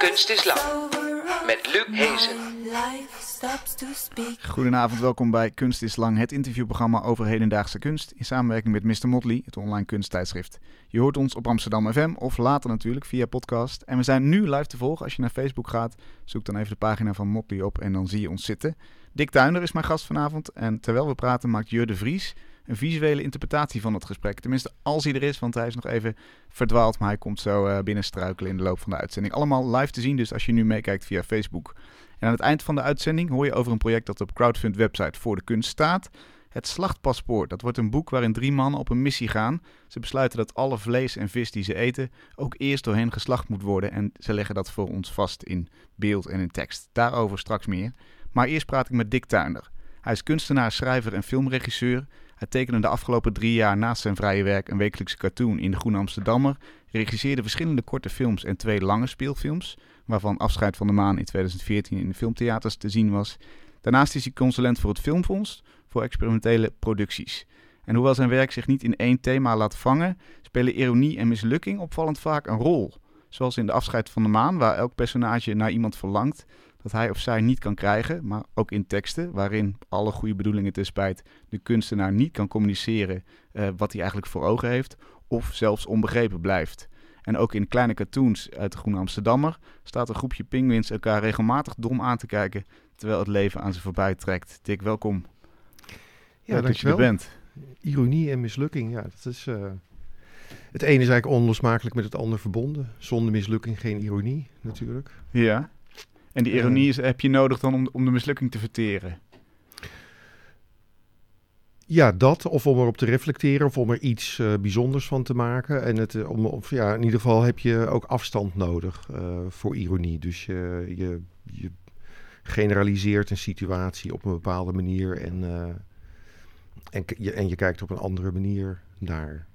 Kunst is lang. Met Luc Hezen. Goedenavond, welkom bij Kunst is Lang, het interviewprogramma over hedendaagse kunst in samenwerking met Mr. Motley, het online kunsttijdschrift. Je hoort ons op Amsterdam FM of later natuurlijk via podcast. En we zijn nu live te volgen. Als je naar Facebook gaat, zoek dan even de pagina van Motley op en dan zie je ons zitten. Dick Tuinder is mijn gast vanavond en terwijl we praten maakt Jur de Vries een visuele interpretatie van het gesprek. Tenminste, als hij er is, want hij is nog even verdwaald, maar hij komt zo eh, binnenstruikelen in de loop van de uitzending. Allemaal live te zien, dus als je nu meekijkt via Facebook. En aan het eind van de uitzending hoor je over een project dat op Crowdfund website voor de kunst staat. Het Slachtpaspoort. Dat wordt een boek waarin drie mannen op een missie gaan. Ze besluiten dat alle vlees en vis die ze eten ook eerst door hen geslacht moet worden. En ze leggen dat voor ons vast in beeld en in tekst. Daarover straks meer. Maar eerst praat ik met Dick Tuinder. Hij is kunstenaar, schrijver en filmregisseur. Hij tekende de afgelopen drie jaar naast zijn vrije werk een wekelijkse cartoon in de Groene Amsterdammer. Regisseerde verschillende korte films en twee lange speelfilms, waarvan Afscheid van de Maan in 2014 in de filmtheaters te zien was. Daarnaast is hij consulent voor het Filmfonds voor experimentele producties. En hoewel zijn werk zich niet in één thema laat vangen, spelen ironie en mislukking opvallend vaak een rol. Zoals in de Afscheid van de Maan, waar elk personage naar iemand verlangt dat hij of zij niet kan krijgen, maar ook in teksten waarin alle goede bedoelingen te spijt de kunstenaar niet kan communiceren eh, wat hij eigenlijk voor ogen heeft, of zelfs onbegrepen blijft. En ook in kleine cartoons uit de Groene Amsterdammer staat een groepje pinguïns elkaar regelmatig dom aan te kijken terwijl het leven aan ze voorbij trekt. Dick, welkom. Ja, Leuk dat je er bent. Ironie en mislukking, ja, dat is... eh, het ene is eigenlijk onlosmakelijk met het ander verbonden. Zonder mislukking geen ironie, natuurlijk. Ja. En die Eh. ironie is, heb je nodig dan om, om de mislukking te verteren. Ja, dat, of om erop te reflecteren, of om er iets eh, bijzonders van te maken. En het, eh, om, of, ja, in ieder geval heb je ook afstand nodig eh, voor ironie. Dus je, je, je generaliseert een situatie op een bepaalde manier en, en, je, en je kijkt op een andere manier naar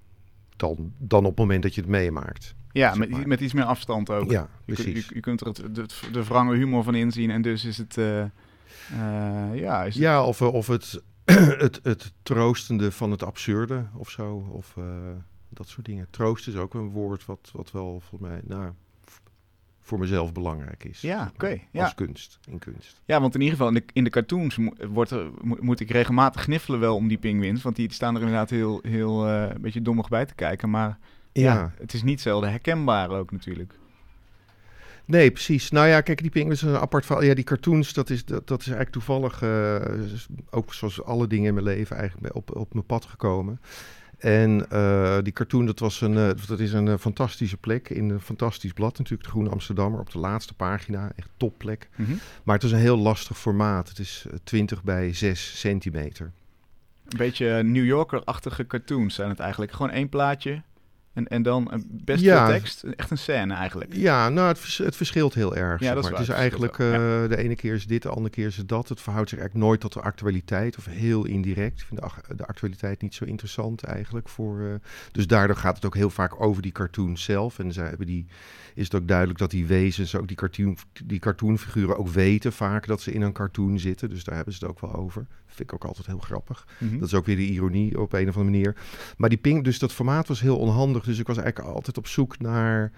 dan, dan op het moment dat je het meemaakt. Ja, Zeg met, maar. met iets meer afstand ook. Ja, precies. je, je kunt er het, de, de wrange humor van inzien en dus is het... ja, is Ja, of, of het, het, het troostende van het absurde of zo. Of eh, dat soort dingen. Troost is ook een woord wat, wat wel voor mij, nou, voor mezelf belangrijk is. Ja, oké, ja. Als kunst, in kunst. Ja, want in ieder geval in de, in de cartoons mo- wordt er, mo- moet ik regelmatig gniffelen wel om die pinguïns. Want die staan er inderdaad heel, heel eh, een beetje dommig bij te kijken. Maar ja. Ja. het is niet zelden herkenbaar ook natuurlijk. Nee, precies. Nou ja, kijk, die pinguïns is een apart verhaal. Ja, die cartoons, dat is, dat, dat is eigenlijk toevallig, eh, ook zoals alle dingen in mijn leven, eigenlijk op, op mijn pad gekomen. En eh, die cartoon, dat, was een, eh, dat is een fantastische plek in een fantastisch blad natuurlijk, de Groene Amsterdammer, op de laatste pagina. Echt topplek. Maar het is een heel lastig formaat. Het is eh, 20 bij 6 centimeter. Een beetje New Yorker-achtige cartoons zijn het eigenlijk. Gewoon één plaatje en, en dan een best Ja. veel tekst. Echt een scène eigenlijk. Ja, nou, het, vers- het verschilt heel erg. Ja, zeg dat is waar. Het is eigenlijk, eh, de ene keer is dit, de andere keer is het dat. Het verhoudt zich eigenlijk nooit tot de actualiteit of heel indirect. Ik vind de, de actualiteit niet zo interessant eigenlijk. Voor, eh, dus daardoor gaat het ook heel vaak over die cartoon zelf. En zij hebben die, is het ook duidelijk dat die wezens, ook die, cartoon, die cartoonfiguren ook weten vaak dat ze in een cartoon zitten. Dus daar hebben ze het ook wel over. Vind ik ook altijd heel grappig. Mhm. Dat is ook weer de ironie op een of andere manier. Maar die ping, dus dat formaat was heel onhandig. Dus ik was eigenlijk altijd op zoek naar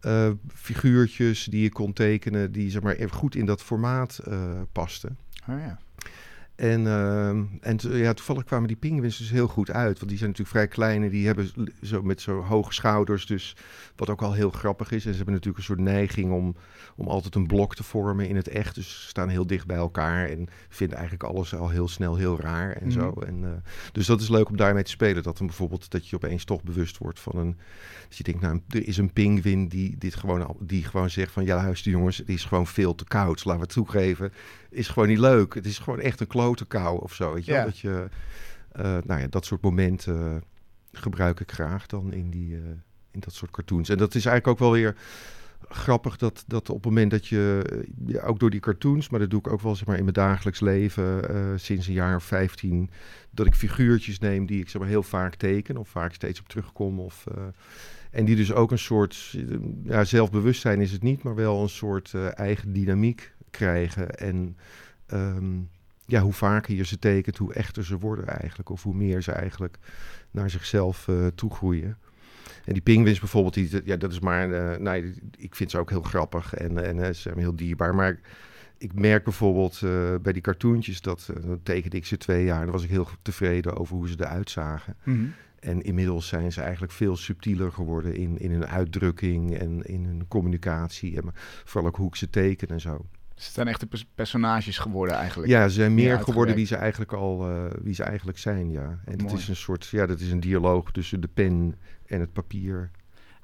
eh, figuurtjes die ik kon tekenen, die zeg maar even goed in dat formaat eh, pasten. Oh, ja. En, ehm, en ja, toevallig kwamen die pinguïns dus heel goed uit. Want die zijn natuurlijk vrij klein en die hebben zo met zo hoge schouders. Dus wat ook al heel grappig is. En ze hebben natuurlijk een soort neiging om, om altijd een blok te vormen in het echt. Dus ze staan heel dicht bij elkaar en vinden eigenlijk alles al heel snel heel raar en Mhm. zo. En, eh, dus dat is leuk om daarmee te spelen. Dat dan bijvoorbeeld dat je opeens toch bewust wordt van een... Dat je denkt, nou, er is een pinguïn die, dit gewoon, die gewoon zegt van... Ja, luister jongens, het is gewoon veel te koud. Laten we het toegeven. Is gewoon niet leuk. Het is gewoon echt een klote kou of zo. Weet je? Ja. Dat je... eh, nou ja, dat soort momenten eh, gebruik ik graag dan in, die, eh, in dat soort cartoons. En dat is eigenlijk ook wel weer grappig dat, dat op het moment dat je, ja, ook door die cartoons, maar dat doe ik ook wel zeg maar, in mijn dagelijks leven sinds een jaar of 15, dat ik figuurtjes neem die ik zeg maar, heel vaak teken of vaak steeds op terugkom. Of, en die dus ook een soort, ja, zelfbewustzijn is het niet, maar wel een soort eigen dynamiek krijgen. En ehm, ja, hoe vaker je ze tekent, hoe echter ze worden eigenlijk. Of hoe meer ze eigenlijk naar zichzelf eh toegroeien. En die pinguïns bijvoorbeeld, die, ja, dat is maar, eh nee, ik vind ze ook heel grappig en, en eh, ze zijn heel dierbaar. Maar ik merk bijvoorbeeld bij die cartoontjes, dat dan tekende ik ze twee jaar. Dan was ik heel tevreden over hoe ze eruit zagen. Mhm. En inmiddels zijn ze eigenlijk veel subtieler geworden in, in hun uitdrukking en in hun communicatie. En vooral ook hoe ik ze teken en zo. Het zijn echte pers- personages geworden eigenlijk. Ja, ze zijn meer geworden wie ze eigenlijk al eh, wie ze eigenlijk zijn, ja. En het is een soort, ja, dat is een dialoog tussen de pen en het papier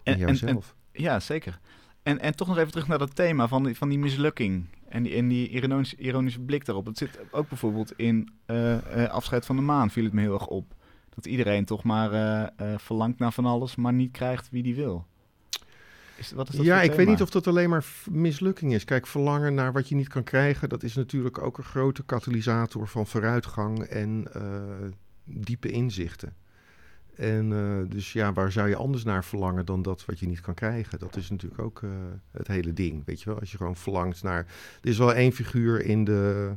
en, En- en- jouzelf. Ja, zeker. En, en toch nog even terug naar dat thema van die, van die mislukking. En die, en die ironische, ironische blik daarop. Het zit ook bijvoorbeeld in eh, Afscheid van de Maan, viel het me heel erg op. Dat iedereen toch maar verlangt naar van alles, maar niet krijgt wie die wil. Is, wat is dat ja, ik weet niet of dat alleen maar mislukking is. Kijk, verlangen naar wat je niet kan krijgen, dat is natuurlijk ook een grote katalysator van vooruitgang en eh, diepe inzichten. En eh, dus ja, waar zou je anders naar verlangen dan dat wat je niet kan krijgen? Dat is natuurlijk ook eh, het hele ding, weet je wel? Als je gewoon verlangt naar... Er is wel één figuur in de,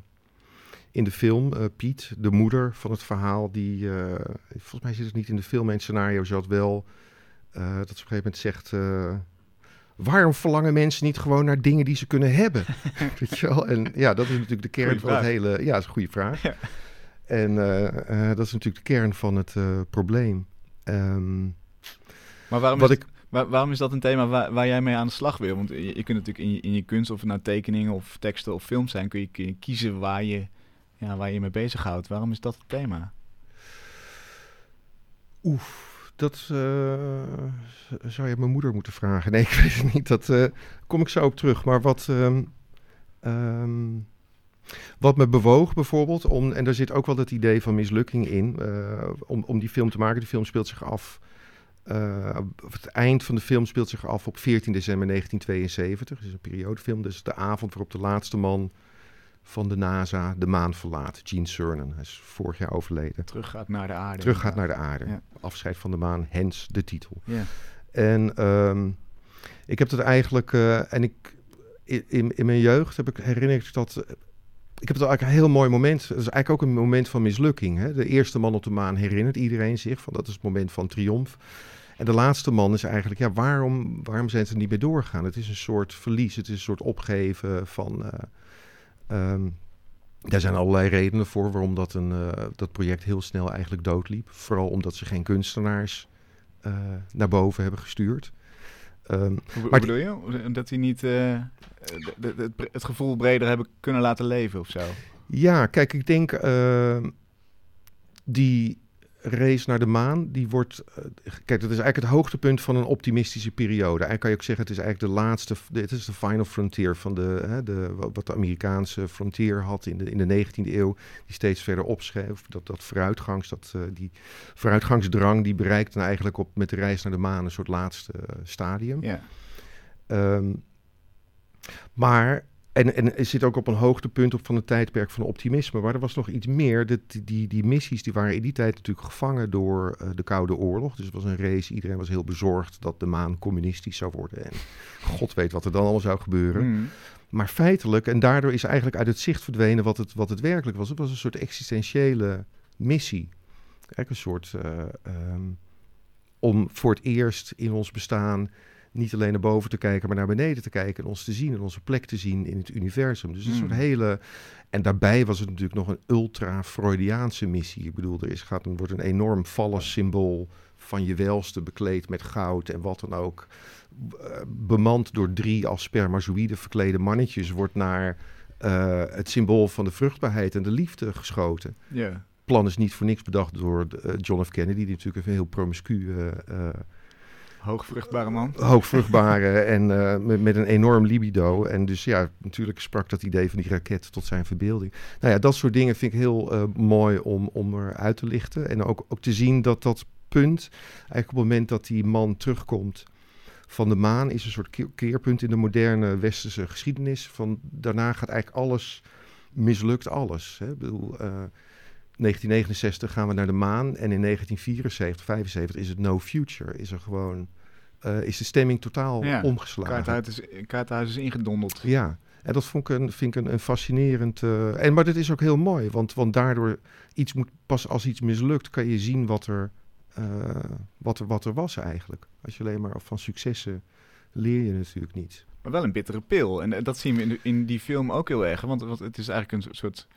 in de film, Piet, de moeder van het verhaal, die... volgens mij zit het niet in de film, het scenario zat wel... eh, dat ze op een gegeven moment zegt... waarom verlangen mensen niet gewoon naar dingen die ze kunnen hebben? Weet je wel? En ja, dat is natuurlijk de kern van het hele... Ja, dat is een goede vraag. Ja. En eh, eh, dat is natuurlijk de kern van het eh, probleem. Ehm, Maar waarom is, ik, waar- waarom is dat een thema waar, waar jij mee aan de slag wil? Want je, je kunt natuurlijk in je, in je kunst, of het nou tekeningen of teksten of films zijn, kun je, kun je kiezen waar je, ja, waar je mee bezighoudt. Waarom is dat het thema? Dat eh, zou je mijn moeder moeten vragen. Nee, ik weet het niet. Dat eh, kom ik zo op terug. Maar wat, ehm, ehm, wat me bewoog bijvoorbeeld, om, en daar zit ook wel het idee van mislukking in, eh, om, om die film te maken. De film speelt zich af. het eind van de film speelt zich af op 14 december 1972. Het is een periodefilm. Dus de avond waarop de laatste man van de NASA de maan verlaat. Gene Cernan. Hij is vorig jaar overleden. Teruggaat naar de aarde. Terug gaat naar de aarde. Ja. Afscheid van de maan, hens de titel. Ja. En ehm, ik heb dat eigenlijk, eh, en ik in- in, mijn jeugd heb ik herinner ik dat. ik heb het eigenlijk een heel mooi moment. Het is eigenlijk ook een moment van mislukking. Hè? De eerste man op de maan herinnert iedereen zich van dat is het moment van triomf. En de laatste man is eigenlijk, ja, waarom, waarom zijn ze er niet meer doorgegaan? Het is een soort verlies, het is een soort opgeven van. eh, ehm, daar zijn allerlei redenen voor waarom dat, een, eh, dat project heel snel eigenlijk doodliep. Vooral omdat ze geen kunstenaars eh, naar boven hebben gestuurd. Ehm, Hoe, Maar bedoel je? Dat die niet eh, het, het gevoel breder hebben kunnen laten leven of zo? ja, kijk, ik denk uh, die race naar de maan, die wordt... Uh, kijk, dat is eigenlijk het hoogtepunt van een optimistische periode. Eigenlijk kan je ook zeggen, het is eigenlijk de laatste... Dit is de final frontier van de, hè, de, wat de Amerikaanse frontier had in de, in de 19e eeuw. Die steeds verder opschreef. Dat, dat vooruitgangs, dat, uh, die vooruitgangsdrang, die bereikt dan eigenlijk op, met de reis naar de maan een soort laatste uh, stadium. Ja. Um, maar en, en het zit ook op een hoogtepunt op van het tijdperk van optimisme. Maar er was nog iets meer. Die, die missies die waren in die tijd natuurlijk gevangen door uh, de Koude Oorlog. Dus het was een race. Iedereen was heel bezorgd dat de maan communistisch zou worden. En god weet wat er dan allemaal zou gebeuren. Mm. Maar feitelijk, en daardoor is eigenlijk uit het zicht verdwenen wat het, wat het werkelijk was. Het was een soort existentiële missie. Eigenlijk een soort... Uh, um, om voor het eerst in ons bestaan niet alleen naar boven te kijken, maar naar beneden te kijken en ons te zien en onze plek te zien in het universum. Dus een mm. soort hele. En daarbij was het natuurlijk nog een ultra-Freudiaanse missie. Ik bedoel, er is, gaat, wordt een enorm symbool van je welste bekleed met goud en wat dan ook. Uh, bemand door drie als spermazoïden verklede mannetjes wordt naar uh, het symbool van de vruchtbaarheid en de liefde geschoten. Yeah. plan is niet voor niks bedacht door uh, John F. Kennedy, die natuurlijk een heel promiscu uh, Hoogvruchtbare man. Hoogvruchtbare en uh, met, met, een enorm libido. En dus ja, natuurlijk sprak dat idee van die raket tot zijn verbeelding. Nou ja, dat soort dingen vind ik heel uh, mooi om, om eruit te lichten. En ook, ook te zien dat dat punt, eigenlijk op het moment dat die man terugkomt van de maan is een soort ke- keerpunt in de moderne westerse geschiedenis. Van, daarna gaat eigenlijk alles, mislukt alles. Hè? Ik bedoel, eh, 1969 gaan we naar de maan en in 1974, 75 is het no future. Is er gewoon, eh, is de stemming totaal Ja, omgeslagen. Kaartenhuis is, Kaartenhuis is ingedonderd. Ja, en dat vond ik een, vind ik een, een fascinerend. eh, en, maar dit is ook heel mooi, want, want daardoor iets moet pas als iets mislukt, kan je zien wat er, eh, wat er, wat er was eigenlijk. Als je alleen maar van successen leer je natuurlijk niet. Maar wel een bittere pil. En dat zien we in, in die film ook heel erg. Want, want het is eigenlijk een soort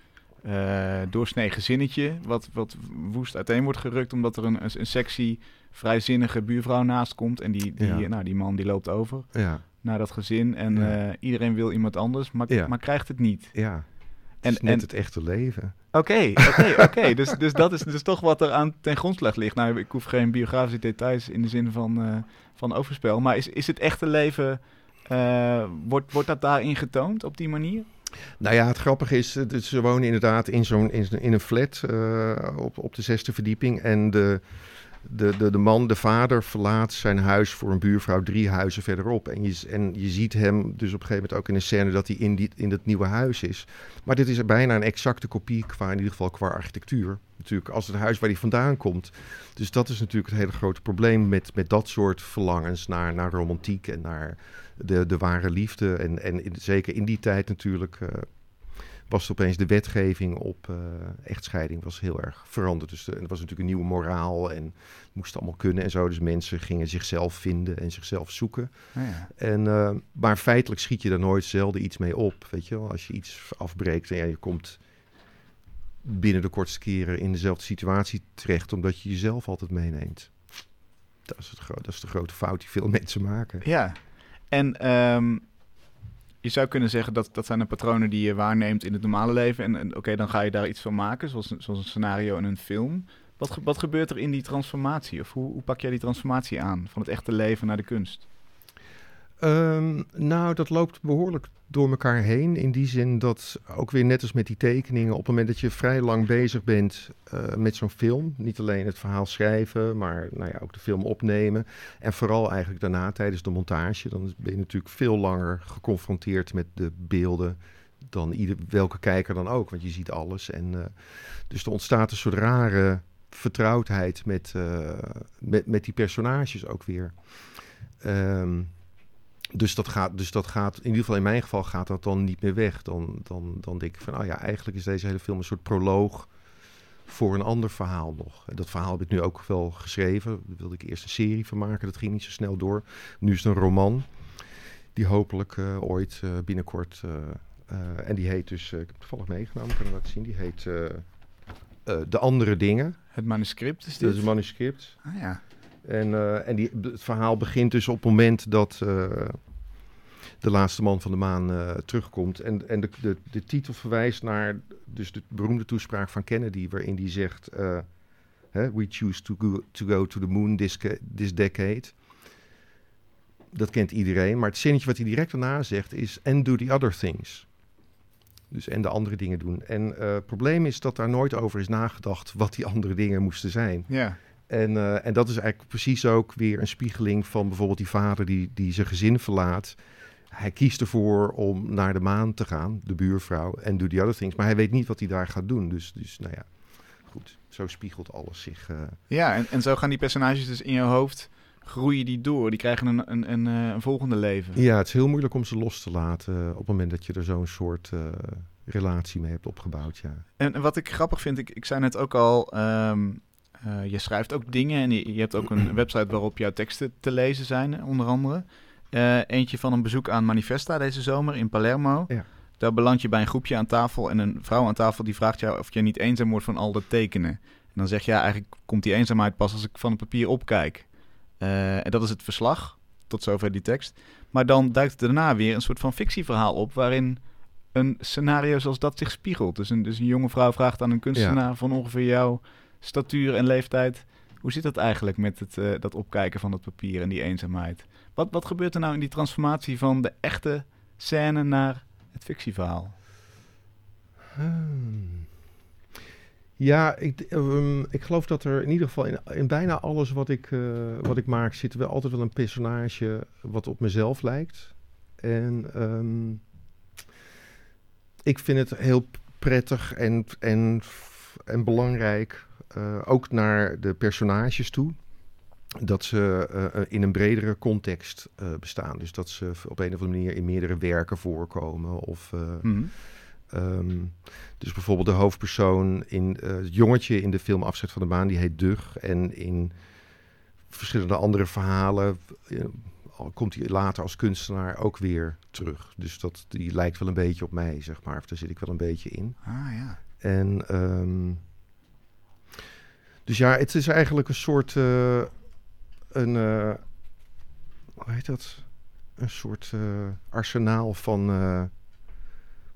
eh doorsnee gezinnetje... Wat, wat woest uiteen wordt gerukt... omdat er een, een, een sexy, vrijzinnige buurvrouw naast komt. En die, die, Ja. nou, die man die loopt over Ja, naar dat gezin. En Ja. eh, iedereen wil iemand anders, maar, maar krijgt het niet. ja. Het En- is net en- het echte leven. Oké, oké, oké. Dus, dus dat is dus toch wat er aan ten grondslag ligt. Nou, ik hoef geen biografische details in de zin van, eh, van overspel. Maar is, is het echte leven... wordt, wordt dat daarin getoond op die manier? Nou ja, het grappige is, ze wonen inderdaad in, zo'n, in, een flat eh, op, op de zesde verdieping. En de, de, de, de man, de vader, verlaat zijn huis voor een buurvrouw drie huizen verderop. En je, en je ziet hem dus op een gegeven moment ook in een scène dat hij in, die, in dat nieuwe huis is. Maar dit is bijna een exacte kopie, qua, in ieder geval qua architectuur. Natuurlijk, als het huis waar hij vandaan komt. Dus dat is natuurlijk het hele grote probleem met, met dat soort verlangens naar, naar romantiek en naar de, de ware liefde. En, en in- zeker in die tijd natuurlijk eh, was het opeens de wetgeving op eh, echtscheiding was heel erg veranderd. Dus de- en er was natuurlijk een nieuwe moraal en het moest allemaal kunnen en zo. Dus mensen gingen zichzelf vinden en zichzelf zoeken. Nou ja. En, eh, maar feitelijk schiet je daar nooit zelden iets mee op. Weet je wel, als je iets afbreekt en ja, je komt binnen de kortste keren in dezelfde situatie terecht, omdat je jezelf altijd meeneemt. Dat is, het dat is de grote fout die veel mensen maken. Ja, en ehm, je zou kunnen zeggen dat dat zijn de patronen die je waarneemt in het normale leven. En, oké, dan ga je daar iets van maken, zoals, zoals een scenario in een film. Wat, wat gebeurt er in die transformatie? Of hoe, hoe pak jij die transformatie aan? Van het echte leven naar de kunst? Ehm, nou, dat loopt behoorlijk door elkaar heen. In die zin dat ook weer net als met die tekeningen, op het moment dat je vrij lang bezig bent eh, met zo'n film, niet alleen het verhaal schrijven, maar nou ja, ook de film opnemen. En vooral eigenlijk daarna tijdens de montage, dan ben je natuurlijk veel langer geconfronteerd met de beelden dan ieder, welke kijker dan ook, want je ziet alles. En, eh, dus er ontstaat een soort rare vertrouwdheid met, eh, met, met die personages ook weer. Ehm, dus dat, gaat, dus dat gaat, in ieder geval in mijn geval gaat dat dan niet meer weg. Dan, dan, dan denk ik van, oh ja, eigenlijk is deze hele film een soort proloog voor een ander verhaal nog. En dat verhaal heb ik nu ook wel geschreven. Daar wilde ik eerst een serie van maken, dat ging niet zo snel door. Nu is het een roman, die hopelijk eh, ooit eh, binnenkort... eh, en die heet dus, ik heb het toevallig meegenomen, ik kan het laten zien. Die heet De Andere Dingen. Het manuscript is Dat dit? is een manuscript. Ah ja. En, eh, en die, het verhaal begint dus op het moment dat eh, de laatste man van de maan eh, terugkomt. En, en de, de, de titel verwijst naar dus de beroemde toespraak van Kennedy, waarin die zegt: We choose to go, to the moon this, this decade. Dat kent iedereen, maar het zinnetje wat hij direct daarna zegt is: And do the other things. Dus en de andere dingen doen. En het probleem is dat daar nooit over is nagedacht wat die andere dingen moesten zijn. Ja. En, eh, en dat is eigenlijk precies ook weer een spiegeling van bijvoorbeeld die vader die, die zijn gezin verlaat. Hij kiest ervoor om naar de maan te gaan, de buurvrouw, en do the other things. Maar hij weet niet wat hij daar gaat doen. Dus, dus nou ja, goed. Zo spiegelt alles zich. eh. Ja, en, en zo gaan die personages dus in je hoofd, groeien die door. Die krijgen een, een, een, eh, een volgende leven. Ja, het is heel moeilijk om ze los te laten op het moment dat je er zo'n soort relatie mee hebt opgebouwd. Ja. En, en wat ik grappig vind, ik, ik zei net ook al, ehm, eh, je schrijft ook dingen en je, je hebt ook een website waarop jouw teksten te lezen zijn, onder andere. Eh, eentje van een bezoek aan Manifesta deze zomer in Palermo. Ja. Daar beland je bij een groepje aan tafel en een vrouw aan tafel die vraagt jou of je niet eenzaam wordt van al dat tekenen. En dan zeg je, ja, eigenlijk komt die eenzaamheid pas als ik van het papier opkijk. Eh, en dat is het verslag, tot zover die tekst. Maar dan duikt daarna weer een soort van fictieverhaal op waarin een scenario zoals dat zich spiegelt. Dus een, dus een jonge vrouw vraagt aan een kunstenaar van ongeveer jouw statuur en leeftijd. Hoe zit dat eigenlijk met het, eh, dat opkijken van dat papier en die eenzaamheid? Wat, wat gebeurt er nou in die transformatie van de echte scène naar het fictieverhaal? Hmm. Ja, ik, ehm, ik geloof dat er in ieder geval in, in bijna alles wat ik, eh, wat ik maak zit wel altijd wel een personage wat op mezelf lijkt. En ehm, ik vind het heel prettig en, en, en belangrijk, ook naar de personages toe, dat ze eh, in een bredere context eh, bestaan. Dus dat ze op een of andere manier in meerdere werken voorkomen. Of, eh, Mhm. Ehm, dus bijvoorbeeld de hoofdpersoon in eh, het jongetje in de film Afzet van de Maan, die heet Dug. En in verschillende andere verhalen eh, al komt hij later als kunstenaar ook weer terug. Dus dat, die lijkt wel een beetje op mij, zeg maar. Of daar zit ik wel een beetje in. Ah ja. En ehm, dus ja, het is eigenlijk een soort eh, een eh, hoe heet dat? Een soort eh, arsenaal van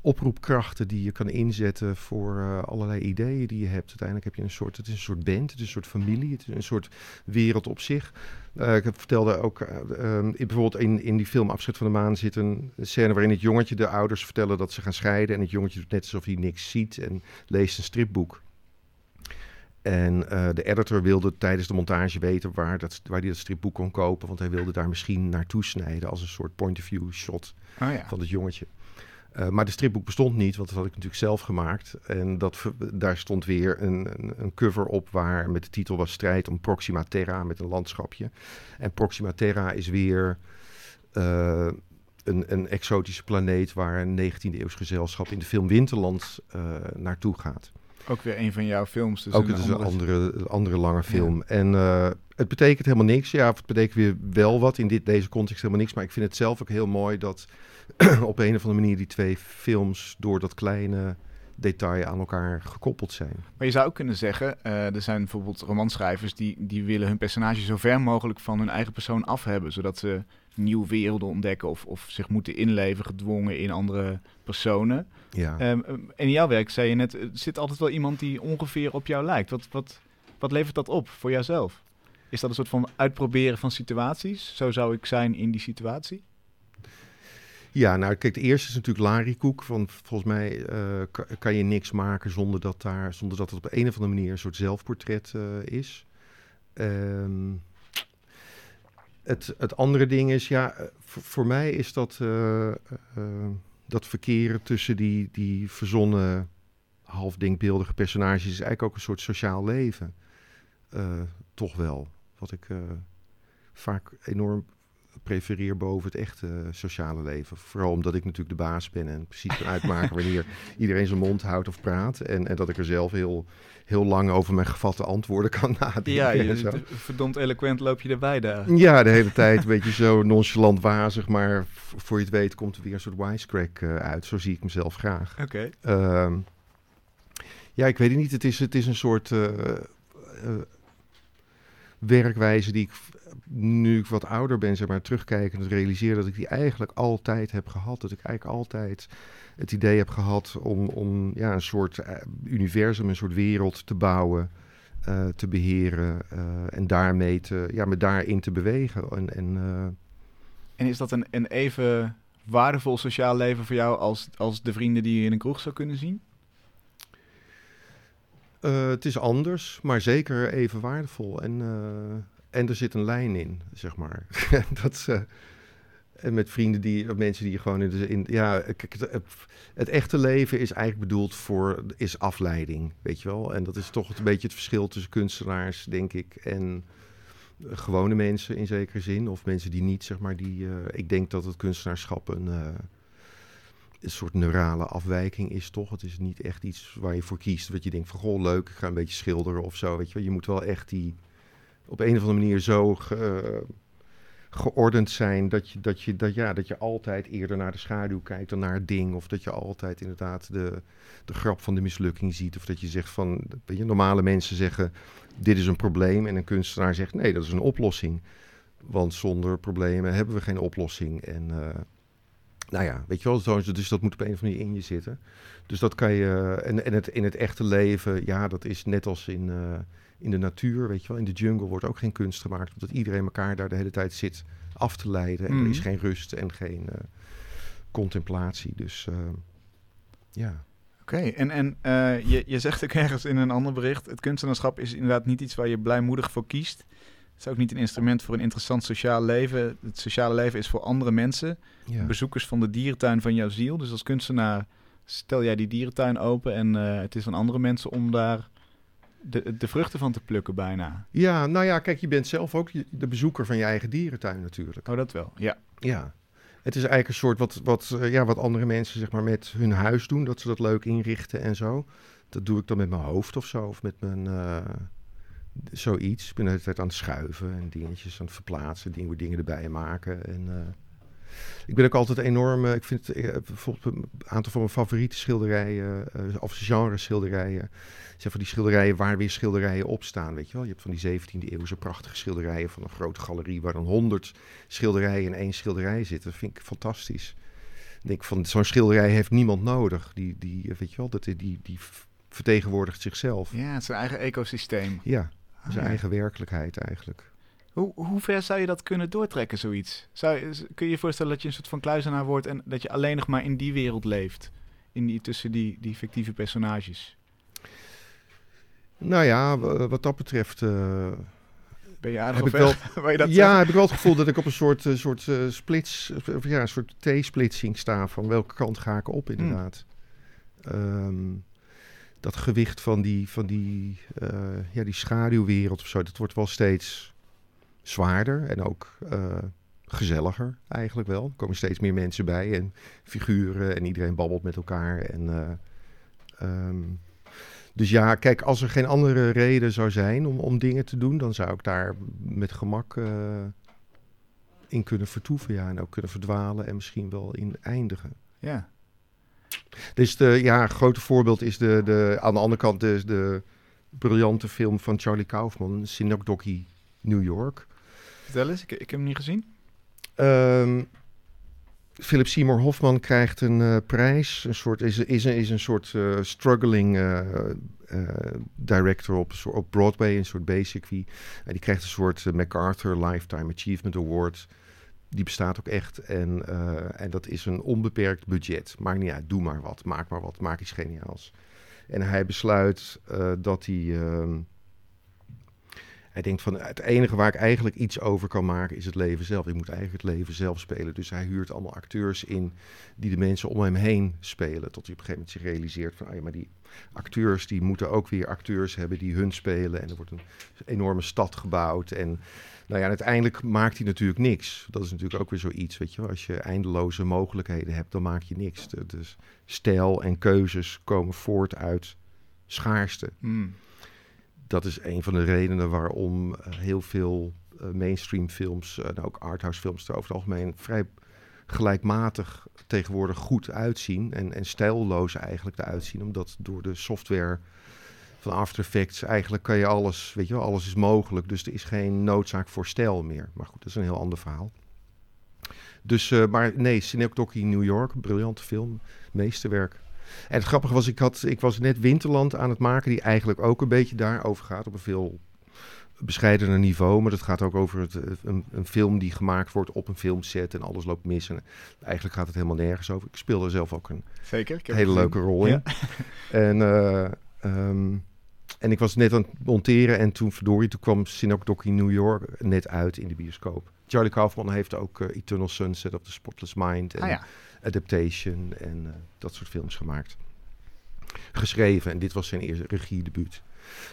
oproepkrachten die je kan inzetten voor allerlei ideeën die je hebt. Uiteindelijk heb je een soort, het is een soort band, het is een soort familie, het is een soort wereld op zich. Ik vertelde ook, eh, ehm, bijvoorbeeld in, in die film Afschrift van de Maan zit een scène waarin het jongetje de ouders vertellen dat ze gaan scheiden. En het jongetje doet net alsof hij niks ziet en leest een stripboek. En eh, de editor wilde tijdens de montage weten waar, dat, waar hij dat stripboek kon kopen. Want hij wilde daar misschien naartoe snijden als een soort point-of-view shot Oh ja. van het jongetje. Eh, maar de stripboek bestond niet, want dat had ik natuurlijk zelf gemaakt. En dat, daar stond weer een, een, een cover op waar met de titel was Strijd om Proxima Terra met een landschapje. En Proxima Terra is weer eh, een, een exotische planeet waar een 19e eeuws gezelschap in de film Winterland naartoe gaat. Ook weer een van jouw films. Dus Ook een het is een andere- andere, lange film. En eh, het betekent helemaal niks. Ja, het betekent weer wel wat in dit, deze context helemaal niks. Maar ik vind het zelf ook heel mooi dat op een of andere manier die twee films door dat kleine detail aan elkaar gekoppeld zijn. Maar je zou ook kunnen zeggen, eh, er zijn bijvoorbeeld romanschrijvers die, die willen hun personage zo ver mogelijk van hun eigen persoon af hebben, zodat ze nieuwe werelden ontdekken of, of zich moeten inleven gedwongen in andere personen. Ja. Ehm, en in jouw werk zei je net, er zit altijd wel iemand die ongeveer op jou lijkt. Wat, wat, wat levert dat op voor jouzelf? Is dat een soort van uitproberen van situaties? Zo zou ik zijn in die situatie? Ja, nou kijk, de eerste is natuurlijk Larry Koek. Van, volgens mij eh, ka- kan je niks maken zonder dat, daar, zonder dat het op een of andere manier een soort zelfportret eh, is. Ehm, het, het andere ding is, ja, eh, voor, mij is dat, eh, eh, dat verkeren tussen die, die verzonnen, half denkbeeldige personages is eigenlijk ook een soort sociaal leven. Toch wel. Wat ik vaak enorm prefereer boven het echte sociale leven. Vooral omdat ik natuurlijk de baas ben en precies kan uitmaken wanneer iedereen zijn mond houdt of praat. En, en dat ik er zelf heel, heel lang over mijn gevatte antwoorden kan nadenken. Ja, en je, zo. verdomd eloquent loop je erbij daar. Ja, de hele tijd een beetje zo nonchalant wazig, maar voor je het weet komt er weer een soort wisecrack eh, uit. Zo zie ik mezelf graag. Oké. Ehm, ja, ik weet het niet. Het is, het is een soort eh, eh, werkwijze die ik, nu ik wat ouder ben, zeg maar, terugkijkend realiseer dat ik die eigenlijk altijd heb gehad. Dat ik eigenlijk altijd het idee heb gehad om, om ja, een soort eh, universum, een soort wereld te bouwen, eh, te beheren eh, en daarmee te, ja, me daarin te bewegen. En, en En is dat een, een even waardevol sociaal leven voor jou als, als de vrienden die je in een kroeg zou kunnen zien? Eh, het is anders, maar zeker even waardevol. En, eh, en er zit een lijn in, zeg maar. dat, eh, en met vrienden die, mensen die gewoon in, de, in ja, het, echte leven is eigenlijk bedoeld voor, is afleiding, weet je wel. En dat is toch een beetje het verschil tussen kunstenaars, denk ik, en gewone mensen in zekere zin. Of mensen die niet, zeg maar, die, ik denk dat het kunstenaarschap een... een soort neurale afwijking is toch. Het is niet echt iets waar je voor kiest. Wat je denkt van, goh, leuk, ik ga een beetje schilderen of zo. Weet je, je moet wel echt die op een of andere manier zo ge- geordend zijn dat je, dat, je, dat, ja, dat je altijd eerder naar de schaduw kijkt dan naar het ding. Of dat je altijd inderdaad de, de grap van de mislukking ziet. Of dat je zegt van, weet je, normale mensen zeggen, dit is een probleem. En een kunstenaar zegt, nee, dat is een oplossing. Want zonder problemen hebben we geen oplossing. En eh, nou ja, weet je wel, zo, dus dat moet op een of andere manier in je zitten. Dus dat kan je, en, en het, in het echte leven, ja, dat is net als in, eh, in de natuur, weet je wel. In de jungle wordt ook geen kunst gemaakt, omdat iedereen elkaar daar de hele tijd zit af te leiden. En Mhm. er is geen rust en geen eh, contemplatie. Dus eh, ja. Oké, en, en eh, je, je zegt ook ergens in een ander bericht... het kunstenaarschap is inderdaad niet iets waar je blijmoedig voor kiest. Het is ook niet een instrument voor een interessant sociaal leven. Het sociale leven is voor andere mensen. Ja. Bezoekers van de dierentuin van jouw ziel. Dus als kunstenaar stel jij die dierentuin open... en eh, het is van andere mensen om daar de, de vruchten van te plukken bijna. ja, nou ja, kijk, je bent zelf ook de bezoeker van je eigen dierentuin natuurlijk. Oh, dat wel, ja. Ja. Het is eigenlijk een soort wat, wat, eh, ja, wat andere mensen zeg maar, met hun huis doen. Dat ze dat leuk inrichten en zo. Dat doe ik dan met mijn hoofd of zo. Of met mijn eh, zoiets. Ik ben de hele tijd aan het schuiven en dingetjes aan het verplaatsen. Nieuwe dingen erbij maken. En, eh, ik ben ook altijd enorm... eh, ik vind eh, bijvoorbeeld een aantal van mijn favoriete schilderijen... of genre schilderijen... zijn van die schilderijen waar weer schilderijen op staan. Weet je wel? Je hebt van die 17e eeuwse prachtige schilderijen... van een grote galerie waar dan honderd schilderijen in één schilderij zitten. Dat vind ik fantastisch. Ik denk van, zo'n schilderij heeft niemand nodig. Die, die weet je wel, dat, die, die vertegenwoordigt zichzelf. Ja, het is een eigen ecosysteem. Ja, zijn Ah, ja. eigen werkelijkheid eigenlijk. Hoe, hoe ver zou je dat kunnen doortrekken, zoiets? Zou kun je je voorstellen dat je een soort van kluizenaar wordt... en dat je alleen nog maar in die wereld leeft? In die, tussen die, die fictieve personages? Nou ja, w- wat dat betreft... eh, Ben je aardig Heb op ik weg? Waar je dat ja, zegt? heb ik wel het gevoel dat ik op een soort, eh, soort eh, splits, of ja, een soort T-splitsing sta. Van welke kant ga ik op, inderdaad. Ehm, dat gewicht van die, van die, eh, ja, die schaduwwereld of zo, dat wordt wel steeds zwaarder en ook eh, gezelliger eigenlijk wel. Er komen steeds meer mensen bij en figuren en iedereen babbelt met elkaar. En, eh, ehm, dus ja, kijk, als er geen andere reden zou zijn om, om dingen te doen, dan zou ik daar met gemak in kunnen vertoeven. Ja, en ook kunnen verdwalen en misschien wel in eindigen. Ja. Dus de, ja, een grote voorbeeld is de, de, aan de andere kant de, de briljante film van Charlie Kaufman, Synecdoche New York. Vertel eens, ik, ik heb hem niet gezien. Ehm, Philip Seymour Hoffman krijgt een eh, prijs, een soort, is, is, een- is een soort eh, struggling eh, director op, op Broadway, een soort basically. En die krijgt een soort MacArthur Lifetime Achievement Award. Die bestaat ook echt en, eh, en dat is een onbeperkt budget. Maakt niet uit, doe maar wat, maak maar wat, maak iets geniaals. En hij besluit eh, dat hij... ehm, hij denkt van het enige waar ik eigenlijk iets over kan maken is het leven zelf. Ik moet eigenlijk het leven zelf spelen. Dus hij huurt allemaal acteurs in die de mensen om hem heen spelen. Tot hij op een gegeven moment zich realiseert van, ah ja, maar die acteurs die moeten ook weer acteurs hebben die hun spelen. En er wordt een enorme stad gebouwd. En nou ja, uiteindelijk maakt hij natuurlijk niks. Dat is natuurlijk ook weer zoiets, weet je wel. Als je eindeloze mogelijkheden hebt, dan maak je niks. Dus stijl en keuzes komen voort uit schaarste Hmm. dat is een van de redenen waarom eh, heel veel eh, mainstream films en ook arthouse films er over het algemeen vrij gelijkmatig tegenwoordig goed uitzien en, en stijlloos eigenlijk eruit zien. Omdat door de software van After Effects eigenlijk kan je alles, weet je wel, alles is mogelijk. Dus er is geen noodzaak voor stijl meer. Maar goed, dat is een heel ander verhaal. Dus, eh, maar nee, Synecdoche in New York, briljante film, meesterwerk. En het grappige was, ik, had, ik was net Winterland aan het maken, die eigenlijk ook een beetje daarover gaat, op een veel bescheidener niveau. Maar dat gaat ook over het, eh, een, een film die gemaakt wordt op een filmset en alles loopt mis. En eigenlijk gaat het helemaal nergens over. Ik speel er zelf ook een Zeker. Ik heb hele leuke rol in. En, eh, ehm, en ik was net aan het monteren en toen, verdorie, toen kwam Synecdoche in New York net uit in de bioscoop. Charlie Kaufman heeft ook eh, Eternal Sunset of the Spotless Mind en Ah ja. Adaptation en eh, dat soort films gemaakt. Geschreven en dit was zijn eerste regiedebuut.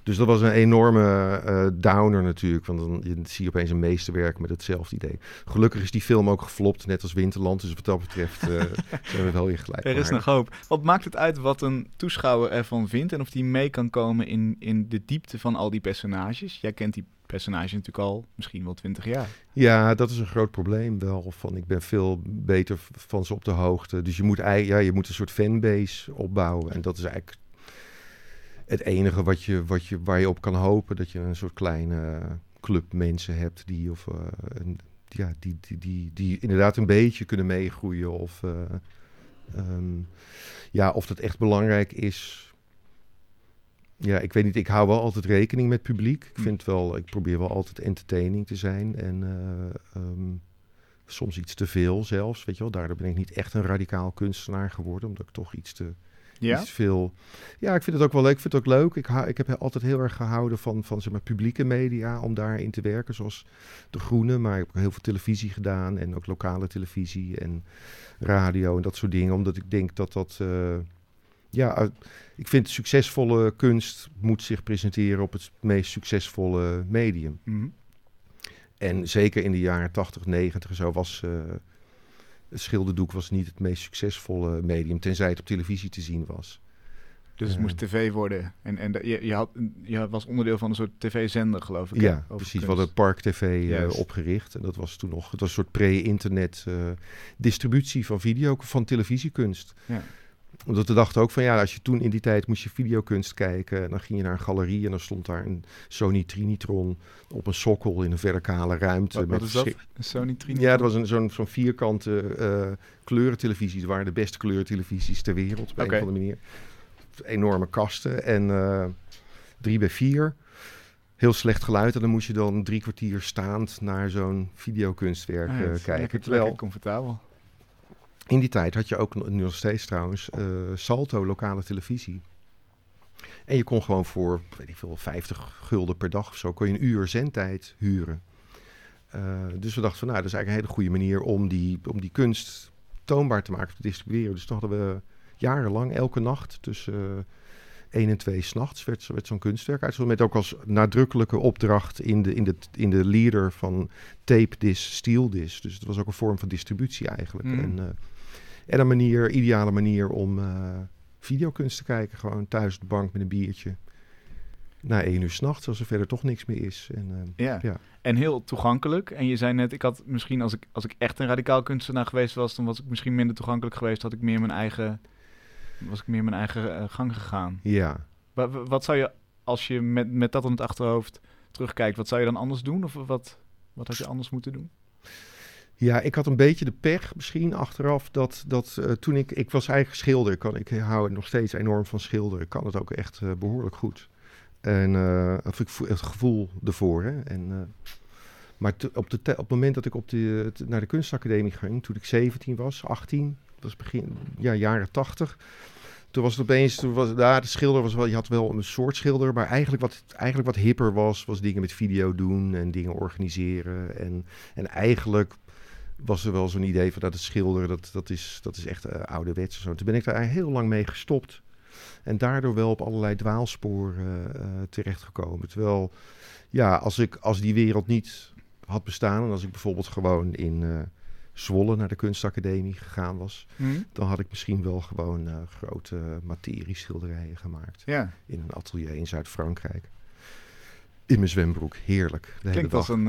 Dus dat was een enorme eh, downer natuurlijk, want dan je, zie je opeens een meesterwerk met hetzelfde idee. Gelukkig is die film ook geflopt, net als Winterland, dus wat dat betreft eh, zijn we wel weer gelijk. Er is nog hoop. Wat maakt het uit wat een toeschouwer ervan vindt en of die mee kan komen in, in de diepte van al die personages? Jij kent die personages natuurlijk al misschien wel twintig jaar. Ja, dat is een groot probleem wel. Van, ik ben veel beter van ze op de hoogte. Dus je moet, ja, je moet een soort fanbase opbouwen. En dat is eigenlijk het enige wat je, wat je, waar je op kan hopen. Dat je een soort kleine club mensen hebt die, of, eh, een, ja, die, die, die, die inderdaad een beetje kunnen meegroeien. Of, eh, ehm, ja, of dat echt belangrijk is. Ja, ik weet niet. Ik hou wel altijd rekening met publiek. Ik Hm. vind wel, ik probeer wel altijd entertaining te zijn. En eh, ehm, soms iets te veel zelfs. Weet je wel, daardoor ben ik niet echt een radicaal kunstenaar geworden. Omdat ik toch iets te Ja? Veel. Ja, ik vind het ook wel leuk. Ik vind het ook leuk. Ik, ik heb altijd heel erg gehouden van, van zeg maar, publieke media om daarin te werken, zoals De Groene. Maar ik heb ook heel veel televisie gedaan en ook lokale televisie en radio en dat soort dingen. Omdat ik denk dat dat. eh, ja, ik vind succesvolle kunst moet zich presenteren op het meest succesvolle medium. Mhm. En zeker in de jaren 80, 90 en zo was eh, het schilderdoek was niet het meest succesvolle medium, tenzij het op televisie te zien was. Dus het Ja. moest tv worden. En, en je, je, had, je was onderdeel van een soort tv-zender, geloof ik. Ja, precies. We kunst. hadden Park TV eh, opgericht. En dat was toen nog, het was een soort pre-internet eh, distributie van video, van televisiekunst. Ja. Omdat we dachten ook van ja, als je toen in die tijd moest je videokunst kijken, dan ging je naar een galerie en dan stond daar een Sony Trinitron op een sokkel in een verticale ruimte. Wat, wat met is dat? Een Sony Trinitron? Ja, het was een, zo'n, zo'n vierkante eh kleurentelevisie. Het waren de beste kleurtelevisies ter wereld, op een of andere manier. Enorme kasten en eh drie bij vier. Heel slecht geluid. En dan moest je dan drie kwartier staand naar zo'n videokunstwerk Ah, eh, het kijken. Lekker, Terwijl lekker comfortabel. In die tijd had je ook nog- nu nog steeds trouwens eh, Salto lokale televisie. En je kon gewoon voor, weet ik veel, 50 gulden per dag of zo, kon je een uur zendtijd huren. Eh, dus we dachten van, nou, dat is eigenlijk een hele goede manier om die, om die kunst toonbaar te maken, te distribueren. Dus toen hadden we jarenlang, elke nacht, tussen eh 1 en 2 s'nachts, werd, werd zo'n kunstwerk uitgezonden. Met ook als nadrukkelijke opdracht in de, in de, in de leader van tape dis, steel. Dus het was ook een vorm van distributie eigenlijk. Mhm. En, en een manier, ideale manier om eh, videokunst te kijken. Gewoon thuis op de bank met een biertje. Na één uur s'nachts, als er verder toch niks meer is. En, eh, Ja. Ja. En heel toegankelijk. En je zei net, ik had misschien als ik, als ik echt een radicaal kunstenaar geweest was, dan was ik misschien minder toegankelijk geweest. Had ik meer mijn eigen, was ik meer mijn eigen eh, gang gegaan. ja. Wa- wa- Wat, zou je, als je met, met dat in het achterhoofd terugkijkt, wat zou je dan anders doen? Of wat, wat had je anders moeten doen? Ja, ik had een beetje de pech misschien achteraf dat, dat eh, toen ik... Ik was eigenlijk schilder. Kan, ik hou nog steeds enorm van schilderen. Kan het ook echt eh, behoorlijk goed. En eh, of ik het gevoel ervoor. Hè? En, maar op, de op het moment dat ik op de, naar de kunstacademie ging, toen ik 17 was, 18, dat was begin ja, jaren 80. Toen was het opeens, toen was, ja, de schilder was wel, je had wel een soort schilder, maar eigenlijk wat, eigenlijk wat hipper was, was dingen met video doen en dingen organiseren. En, en eigenlijk was er wel zo'n idee van dat het schilderen, dat, dat, is, dat is echt eh, ouderwets zo. Toen ben ik daar eigenlijk heel lang mee gestopt. En daardoor wel op allerlei dwaalsporen eh, terechtgekomen. Terwijl, ja, als, ik, als die wereld niet had bestaan... en als ik bijvoorbeeld gewoon in Zwolle naar de kunstacademie gegaan was... dan had ik misschien wel gewoon grote materieschilderijen gemaakt. Ja, In een atelier in Zuid-Frankrijk. In mijn zwembroek. Heerlijk. Klinkt als, een,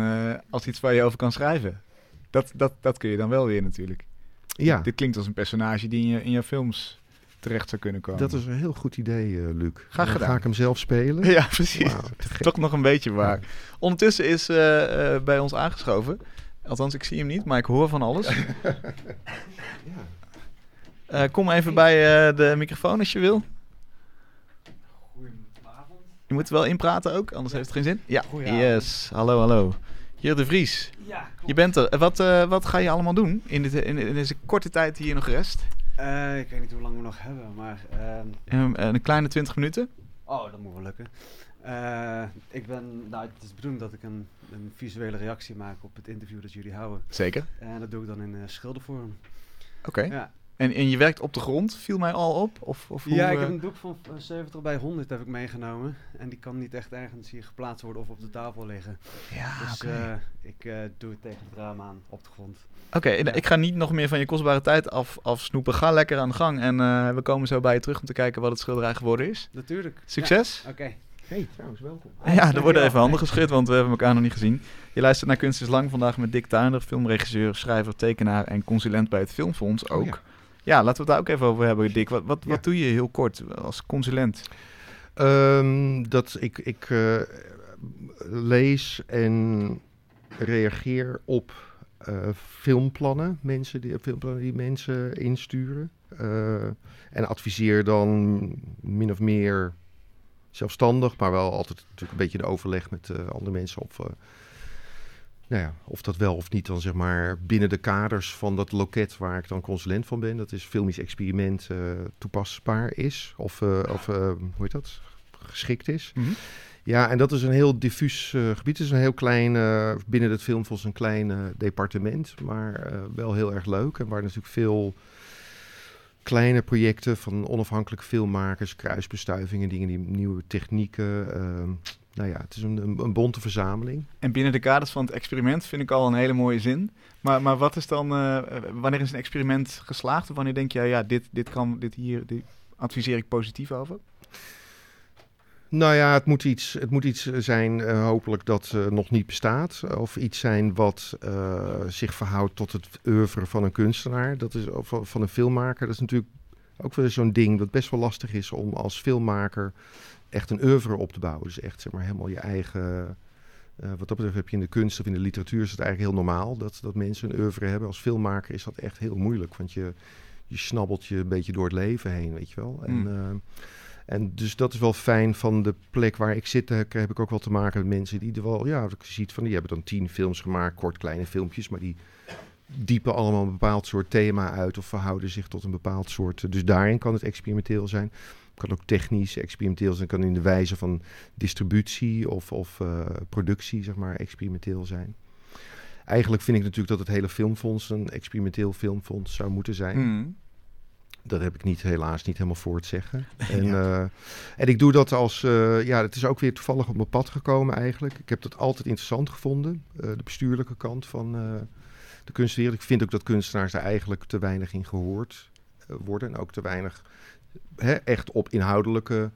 als iets waar je over kan schrijven. Dat, dat, dat kun je dan wel weer natuurlijk. Ja, Dit klinkt als een personage die in je, in je films terecht zou kunnen komen. dat is een heel goed idee, eh, Luc. Dan gedaan. Ga ik hem zelf spelen? Ja, precies. Toch nog een beetje waar. Ondertussen is eh, eh, bij ons aangeschoven. Althans, ik zie hem niet, maar ik hoor van alles. Eh, kom even bij eh, de microfoon als je wil. Goedenavond. Je moet wel inpraten ook, anders heeft het geen zin. Ja, yes. Hallo, hallo. Hier de Vries. Ja, klopt. Je bent er. Eh, Wat, eh, wat ga je allemaal doen in, dit, in, in deze korte tijd die hier nog rest? Eh, ik weet niet hoe lang we nog hebben, maar... ehm, Ehm, een kleine 20 minuten. oh, dat moet wel lukken. Ik ben... Nou, het is de bedoeling dat ik een, een visuele reactie maak op het interview dat jullie houden. Zeker. En dat doe ik dan in schildervorm. Oké. Ja. En, en je werkt op de grond, viel mij al op? Of, of ja, hoe, ik heb eh, een doek van eh, 70 bij 100 heb ik meegenomen. En die kan niet echt ergens hier geplaatst worden of op de tafel liggen. Ja, dus eh, ik eh, doe het tegen het raam aan op de grond. Oké, Ja. ik ga niet nog meer van je kostbare tijd af, afsnoepen. Ga lekker aan de gang en eh, we komen zo bij je terug om te kijken wat het schilderij geworden is. Natuurlijk. Succes! Ja, Oké. Hey, trouwens, welkom. Ja, er worden even handen geschud, want we hebben elkaar nog niet gezien. Je luistert naar Kunst is Lang vandaag met Dick Tuinder, filmregisseur, schrijver, tekenaar en consulent bij het Filmfonds ook. Oh, ja. Ja. laten we het daar ook even over hebben, Dick. Wat, wat, Ja. wat doe je heel kort als consulent? Ehm, dat ik, ik eh, lees en reageer op eh, filmplannen, mensen die, filmplannen die mensen insturen. Eh, en adviseer dan min of meer zelfstandig, maar wel altijd natuurlijk een beetje de overleg met andere mensen of, nou ja, of dat wel of niet dan zeg maar binnen de kaders van dat loket waar ik dan consulent van ben, dat is filmisch experiment, eh, toepasbaar is. Of, eh, of eh, hoe heet dat? Geschikt is. Mhm. Ja, en dat is een heel diffuus gebied. Het is een heel klein, binnen het filmfonds een klein departement, maar wel heel erg leuk. En waar natuurlijk veel kleine projecten van onafhankelijke filmmakers, kruisbestuivingen, dingen die nieuwe technieken. Nou ja, het is een, een, bonte verzameling. En binnen de kaders van het experiment vind ik al een hele mooie zin. Maar, maar wat is dan, eh, wanneer is een experiment geslaagd? Of wanneer denk je, ja, dit, dit kan, dit hier, dit adviseer ik positief over? Nou ja, het moet iets, het moet iets zijn, eh, hopelijk, dat eh, nog niet bestaat. Of iets zijn wat zich verhoudt tot het oeuvre van een kunstenaar. Dat is, of van een filmmaker. Dat is natuurlijk ook wel zo'n ding dat best wel lastig is om als filmmaker echt een oeuvre op te bouwen. Dus echt zeg maar helemaal je eigen... eh, wat dat betreft heb je in de kunst of in de literatuur is het eigenlijk heel normaal dat, dat mensen een oeuvre hebben. Als filmmaker is dat echt heel moeilijk, want je, je snabbelt je een beetje door het leven heen, weet je wel. En, Mm. eh, en dus dat is wel fijn van de plek waar ik zit. Heb, heb ik ook wel te maken met mensen die er wel, ja, je ziet van die hebben dan tien films gemaakt, kort kleine filmpjes, maar die diepen allemaal een bepaald soort thema uit of verhouden zich tot een bepaald soort. Dus daarin kan het experimenteel zijn. Kan ook technisch experimenteel zijn, kan in de wijze van distributie of, of eh, productie, zeg maar, experimenteel zijn. Eigenlijk vind ik natuurlijk dat het hele filmfonds een experimenteel filmfonds zou moeten zijn. Mhm. Dat heb ik niet, helaas niet helemaal voor het zeggen. En, eh, en ik doe dat als, eh, ja, het is ook weer toevallig op mijn pad gekomen eigenlijk. Ik heb dat altijd interessant gevonden, eh, de bestuurlijke kant van eh, de kunstwereld. Ik vind ook dat kunstenaars daar eigenlijk te weinig in gehoord eh, worden. En ook te weinig hè, echt op inhoudelijke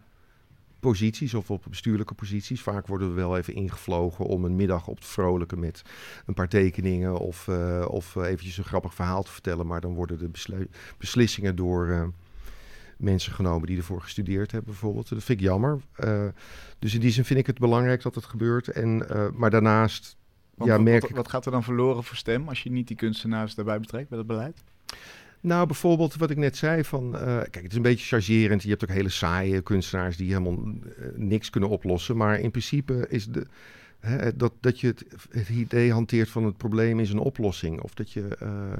posities of op bestuurlijke posities. Vaak worden we wel even ingevlogen om een middag op te vrolijken met een paar tekeningen of, eh, of eh, eventjes een grappig verhaal te vertellen. Maar dan worden de beslissingen door mensen genomen die ervoor gestudeerd hebben bijvoorbeeld. Dat vind ik jammer. Dus in die zin vind ik het belangrijk dat het gebeurt. En, maar daarnaast Want ja, wat- merk wat, gaat er dan verloren voor stem als je niet die kunstenaars daarbij betrekt bij het beleid? Nou, bijvoorbeeld wat ik net zei van... eh, kijk, het is een beetje chargerend. Je hebt ook hele saaie kunstenaars die helemaal eh, niks kunnen oplossen. Maar in principe is de, hè, dat, dat je het, het idee hanteert van het probleem is een oplossing. Of dat je... eh,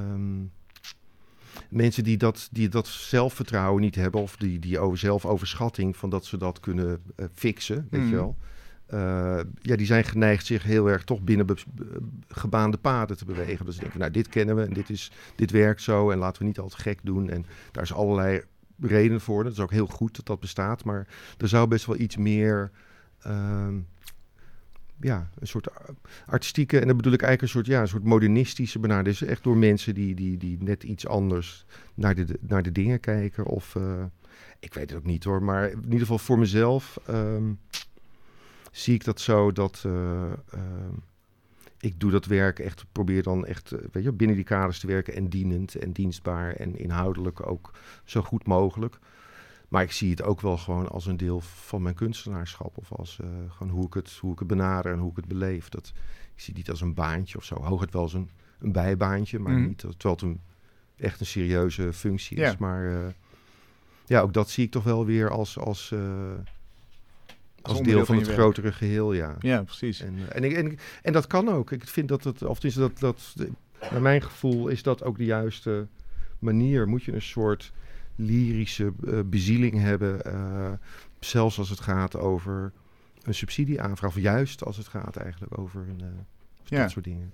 ehm, mensen die dat, die dat zelfvertrouwen niet hebben... of die, die over zelfoverschatting van dat ze dat kunnen fixen, weet Mhm. je wel... Eh, ja, die zijn geneigd zich heel erg toch binnen gebaande paden te bewegen. Dus ze denken, nou, dit kennen we en dit, is, dit werkt zo en laten we niet al te gek doen. En daar is allerlei redenen voor. Dat is ook heel goed dat dat bestaat. Maar er zou best wel iets meer, ehm, ja, een soort artistieke... en dan bedoel ik eigenlijk een soort, ja, een soort modernistische benadering. Dus echt door mensen die, die, die net iets anders naar de, naar de dingen kijken. Of, eh, ik weet het ook niet hoor, maar in ieder geval voor mezelf... ehm, zie ik dat zo dat eh, ehm, ik doe dat werk echt, probeer dan echt eh, weet je, binnen die kaders te werken en dienend en dienstbaar en inhoudelijk ook zo goed mogelijk. Maar ik zie het ook wel gewoon als een deel van mijn kunstenaarschap of als eh, gewoon hoe ik, het, hoe ik het benader en hoe ik het beleef. Dat, ik zie het niet als een baantje of zo. Hooguit wel als een, een bijbaantje, maar Mhm. niet terwijl het een, echt een serieuze functie is. Maar eh, ja, ook dat zie ik toch wel weer als, als, eh, als deel van het werk. grotere geheel, ja. Ja, precies. En, eh, en, ik, en, en dat kan ook. Ik vind dat het, of is dat, dat, naar mijn gevoel is dat ook de juiste manier. Moet je een soort lyrische eh, bezieling hebben, eh, zelfs als het gaat over een subsidieaanvraag, of juist als het gaat eigenlijk over een, Ja. dat soort dingen.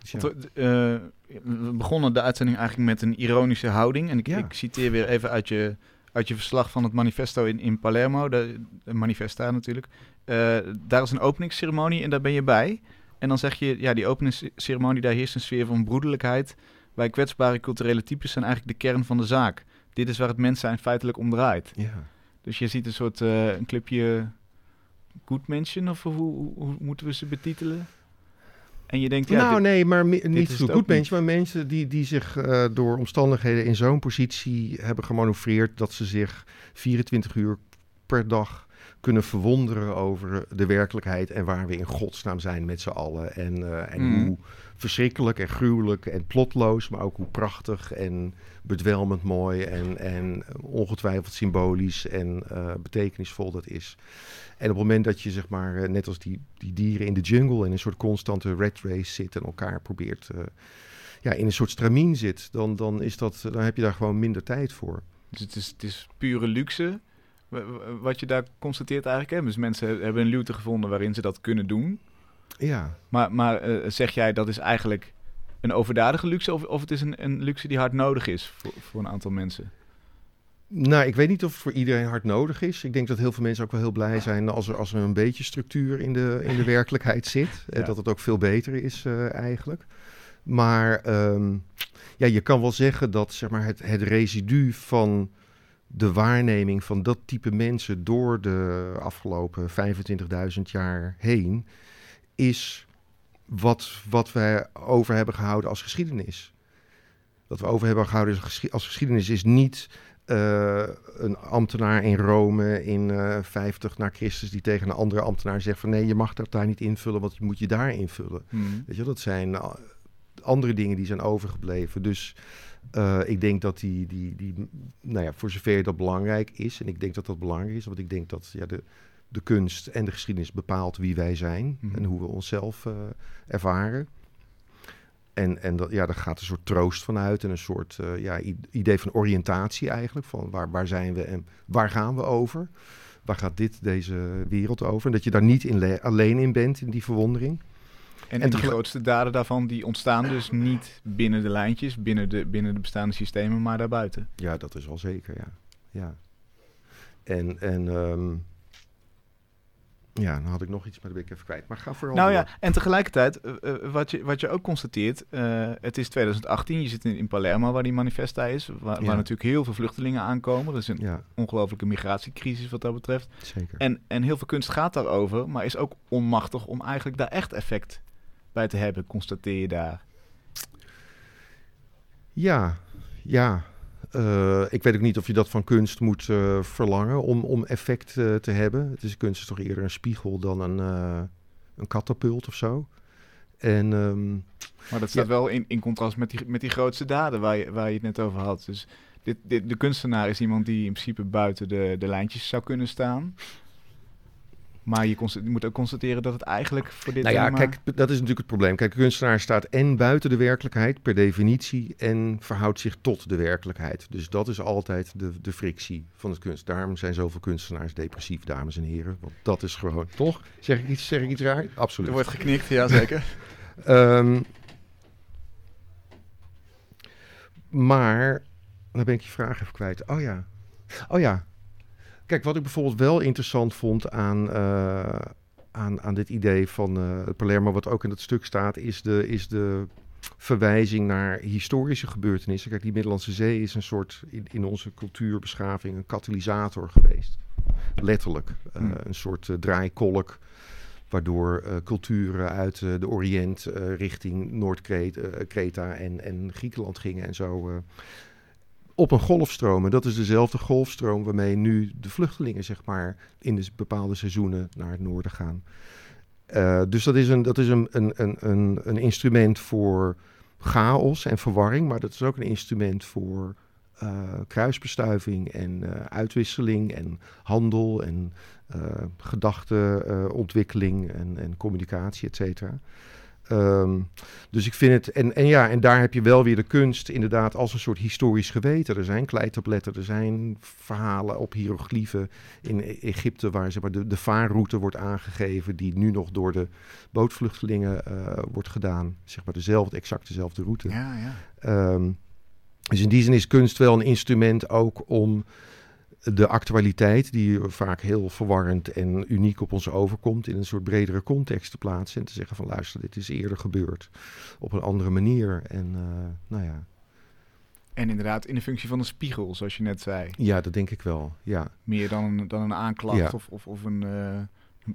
Dus ja. Want we, we begonnen de uitzending eigenlijk met een ironische houding. En ik, Ja. ik citeer weer even uit je, uit je verslag van het manifesto in, in Palermo, de, de manifesta natuurlijk. Eh, daar is een openingsceremonie en daar ben je bij. En dan zeg je, ja, die openingsceremonie, daar heerst een sfeer van broederlijkheid. Wij kwetsbare culturele types zijn eigenlijk de kern van de zaak. Dit is waar het mens zijn feitelijk om draait. ja. Dus je ziet een soort eh, een clipje good mention, of hoe, hoe, hoe moeten we ze betitelen? En je denkt, ja, nou, dit- nee, maar niet zo goed mensen, maar mensen die, die zich eh, door omstandigheden in zo'n positie hebben gemanoeuvreerd dat ze zich 24 uur per dag kunnen verwonderen over de werkelijkheid en waar we in godsnaam zijn met z'n allen. En, eh, en Mm. hoe verschrikkelijk en gruwelijk en plotloos, maar ook hoe prachtig en bedwelmend mooi en, en ongetwijfeld symbolisch en eh, betekenisvol dat is. En op het moment dat je, zeg maar, eh, net als die, die dieren in de jungle in een soort constante red race zit en elkaar probeert, ja, in een soort stramien zit, dan, dan, is dat, dan heb je daar gewoon minder tijd voor. Dus het is, het is pure luxe. Wa- wa- Wat je daar constateert eigenlijk. Hè? Dus mensen hebben een luwte gevonden waarin ze dat kunnen doen. Ja, Maar, maar eh, zeg jij dat is eigenlijk een overdadige luxe of, of het is een, een luxe die hard nodig is voor, voor een aantal mensen? Nou, ik weet niet of het voor iedereen hard nodig is. Ik denk dat heel veel mensen ook wel heel blij zijn als er, als er een beetje structuur in de, in de werkelijkheid zit. Eh, Ja. Dat het ook veel beter is eh, eigenlijk. Maar ehm, ja, je kan wel zeggen dat zeg maar, het, het residu van de waarneming van dat type mensen door de afgelopen 25.000 jaar heen is wat, wat wij over hebben gehouden als geschiedenis. Wat we over hebben gehouden als geschi- als geschiedenis is niet eh, een ambtenaar in Rome in eh 50 na Christus die tegen een andere ambtenaar zegt van nee, je mag dat daar niet invullen, want je moet je daar invullen. Weet je, dat zijn eh, andere dingen die zijn overgebleven. Dus eh, ik denk dat die, die, die, nou ja, voor zover dat belangrijk is, en ik denk dat dat belangrijk is, want ik denk dat ja, de, de kunst en de geschiedenis bepaalt wie wij zijn Mhm. en hoe we onszelf eh, ervaren. En, en dat, ja, daar gaat een soort troost van uit en een soort eh, ja, idee van oriëntatie eigenlijk. Van waar, waar zijn we en waar gaan we over? Waar gaat dit, deze wereld over? En dat je daar niet in le- alleen in bent, in die verwondering. En, de grootste daden daarvan die ontstaan dus niet binnen de lijntjes, binnen de, binnen de bestaande systemen, maar daarbuiten. Ja, dat is wel zeker, ja. ja. En, en ehm, ja, dan had ik nog iets, maar dat ben ik even kwijt. Maar ga vooral Nou ja, en tegelijkertijd, eh, eh, wat, je, wat je ook constateert, eh, het is 2018, je zit in, in Palermo waar die manifesta is, waar, Ja. waar natuurlijk heel veel vluchtelingen aankomen. Dat is een Ja, ongelofelijke migratiecrisis wat dat betreft. zeker. En, en heel veel kunst gaat daarover, maar is ook onmachtig om eigenlijk daar echt effect bij te hebben, constateer je daar. Ja, ja. Eh, ik weet ook niet of je dat van kunst moet eh, verlangen om, om effect eh, te hebben. Het is, kunst is toch eerder een spiegel dan een, eh een katapult of zo. En ehm, Maar dat staat Ja. wel in, in contrast met die, met die grootste daden waar je, waar je het net over had. Dus dit, dit, de kunstenaar is iemand die in principe buiten de, de lijntjes zou kunnen staan. Maar je, moet ook constateren dat het eigenlijk voor dit nou ja, thema- kijk, dat is natuurlijk het probleem. Kijk, de kunstenaar staat en buiten de werkelijkheid per definitie en verhoudt zich tot de werkelijkheid. Dus dat is altijd de, de frictie van het kunst. Daarom zijn zoveel kunstenaars depressief, dames en heren. Want dat is gewoon, toch? Zeg ik iets, zeg ik iets raar? Absoluut. Er wordt geknikt, ja zeker. Ehm, maar, dan ben ik je vraag even kwijt. Oh ja. Oh ja. Kijk, wat ik bijvoorbeeld wel interessant vond aan, eh, aan, aan dit idee van eh, Palermo, wat ook in dat stuk staat, is de, is de verwijzing naar historische gebeurtenissen. Kijk, die Middellandse Zee is een soort, in, in onze cultuurbeschaving, een katalysator geweest. Letterlijk. Eh, Hmm. Een soort draaikolk waardoor culturen uit eh, de Oriënt richting Noord-Kreta en, en Griekenland gingen en zo op een golfstroom. En dat is dezelfde golfstroom waarmee nu de vluchtelingen zeg maar in de bepaalde seizoenen naar het noorden gaan. Eh, dus dat is, een, dat is een, een, een, een, instrument voor chaos en verwarring, maar dat is ook een instrument voor eh, kruisbestuiving en eh, uitwisseling en handel en gedachtenontwikkeling en, en communicatie, et cetera. Ehm, dus ik vind het, en, en ja, en daar heb je wel weer de kunst inderdaad als een soort historisch geweten. Er zijn kleitabletten, er zijn verhalen op hieroglyphen in E- Egypte waar zeg maar, de, de vaarroute wordt aangegeven die nu nog door de bootvluchtelingen eh, wordt gedaan. Zeg maar dezelfde, exact dezelfde route. Ja, ja. Ehm, dus in die zin is kunst wel een instrument ook om de actualiteit, die vaak heel verwarrend en uniek op ons overkomt, in een soort bredere context te plaatsen. En te zeggen van luister, dit is eerder gebeurd op een andere manier. En eh, nou ja. En inderdaad in de functie van een spiegel, zoals je net zei. ja, dat denk ik wel. Ja, Meer dan een, dan een aanklacht Ja. of, of, of een, eh,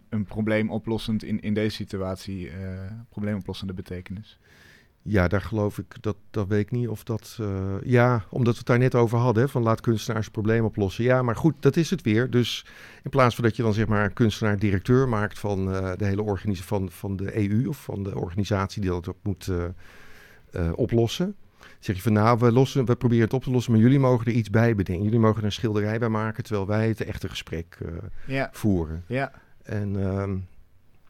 een probleem oplossend in, in deze situatie, eh probleemoplossende betekenis. Ja, daar geloof ik, dat, dat weet ik niet of dat... eh, ja, omdat we het daar net over hadden, hè, van laat kunstenaars het probleem oplossen. Ja, maar goed, dat is het weer. Dus in plaats van dat je dan zeg maar een kunstenaar-directeur maakt van eh, de hele organisatie van, van de EU of van de organisatie die dat ook moet eh, oplossen. Zeg je van nou, we, lossen, we proberen het op te lossen, maar jullie mogen er iets bij bedenken. Jullie mogen er een schilderij bij maken, terwijl wij het echte gesprek Ja, voeren. ja. En ehm,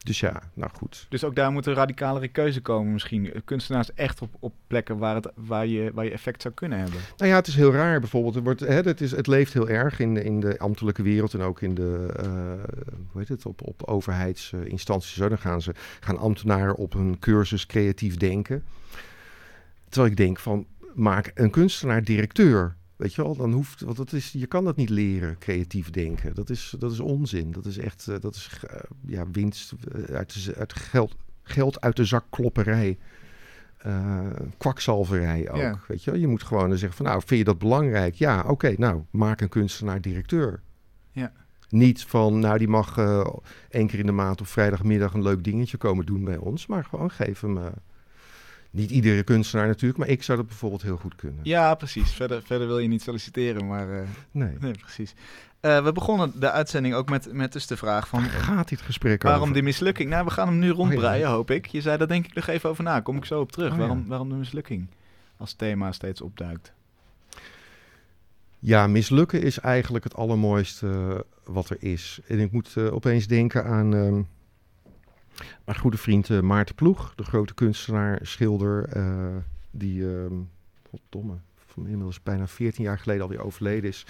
dus ja, nou goed. Dus ook daar moet een radicalere keuze komen misschien. Kunstenaars echt op, op plekken waar, het, waar, je, waar je effect zou kunnen hebben. Nou ja, het is heel raar bijvoorbeeld. Het, wordt, hè, het, is, het leeft heel erg in, de- in de ambtelijke wereld en ook in de, eh, hoe heet het, op, op overheidsinstanties. Zo, dan gaan, ze, gaan ambtenaren op een cursus creatief denken. Terwijl ik denk van, maak een kunstenaar directeur. Weet je wel, dan hoeft, want dat is, je kan dat niet leren, creatief denken. Dat is, dat is onzin. Dat is echt, eh, dat is eh, ja, winst eh, uit, uit geld, geld uit de zak klopperij. Eh, kwakzalverij ook. Ja. Weet je, wel? je moet gewoon zeggen van, nou, vind je dat belangrijk? Ja, oké, nou, maak een kunstenaar directeur. Ja. Niet van, nou, die mag één keer in de maand op vrijdagmiddag een leuk dingetje komen doen bij ons, maar gewoon geef hem. Eh, niet iedere kunstenaar natuurlijk, maar ik zou dat bijvoorbeeld heel goed kunnen. Ja, precies. Verder, verder wil je niet solliciteren, maar eh, Nee. nee, precies. Eh, we begonnen de uitzending ook met, met dus de vraag van... Gaat dit gesprek Waarom over? die mislukking? Nou, we gaan hem nu rondbreien, Oh, ja. hoop ik. Je zei, daar denk ik nog even over na. Kom ik zo op terug. Oh, ja. waarom, waarom de mislukking als thema steeds opduikt? Ja, mislukken is eigenlijk het allermooiste wat er is. En ik moet eh, opeens denken aan ehm, mijn goede vriend eh, Maarten Ploeg, de grote kunstenaar, schilder, eh, die, ehm goddomme, van inmiddels bijna 14 jaar geleden alweer overleden is.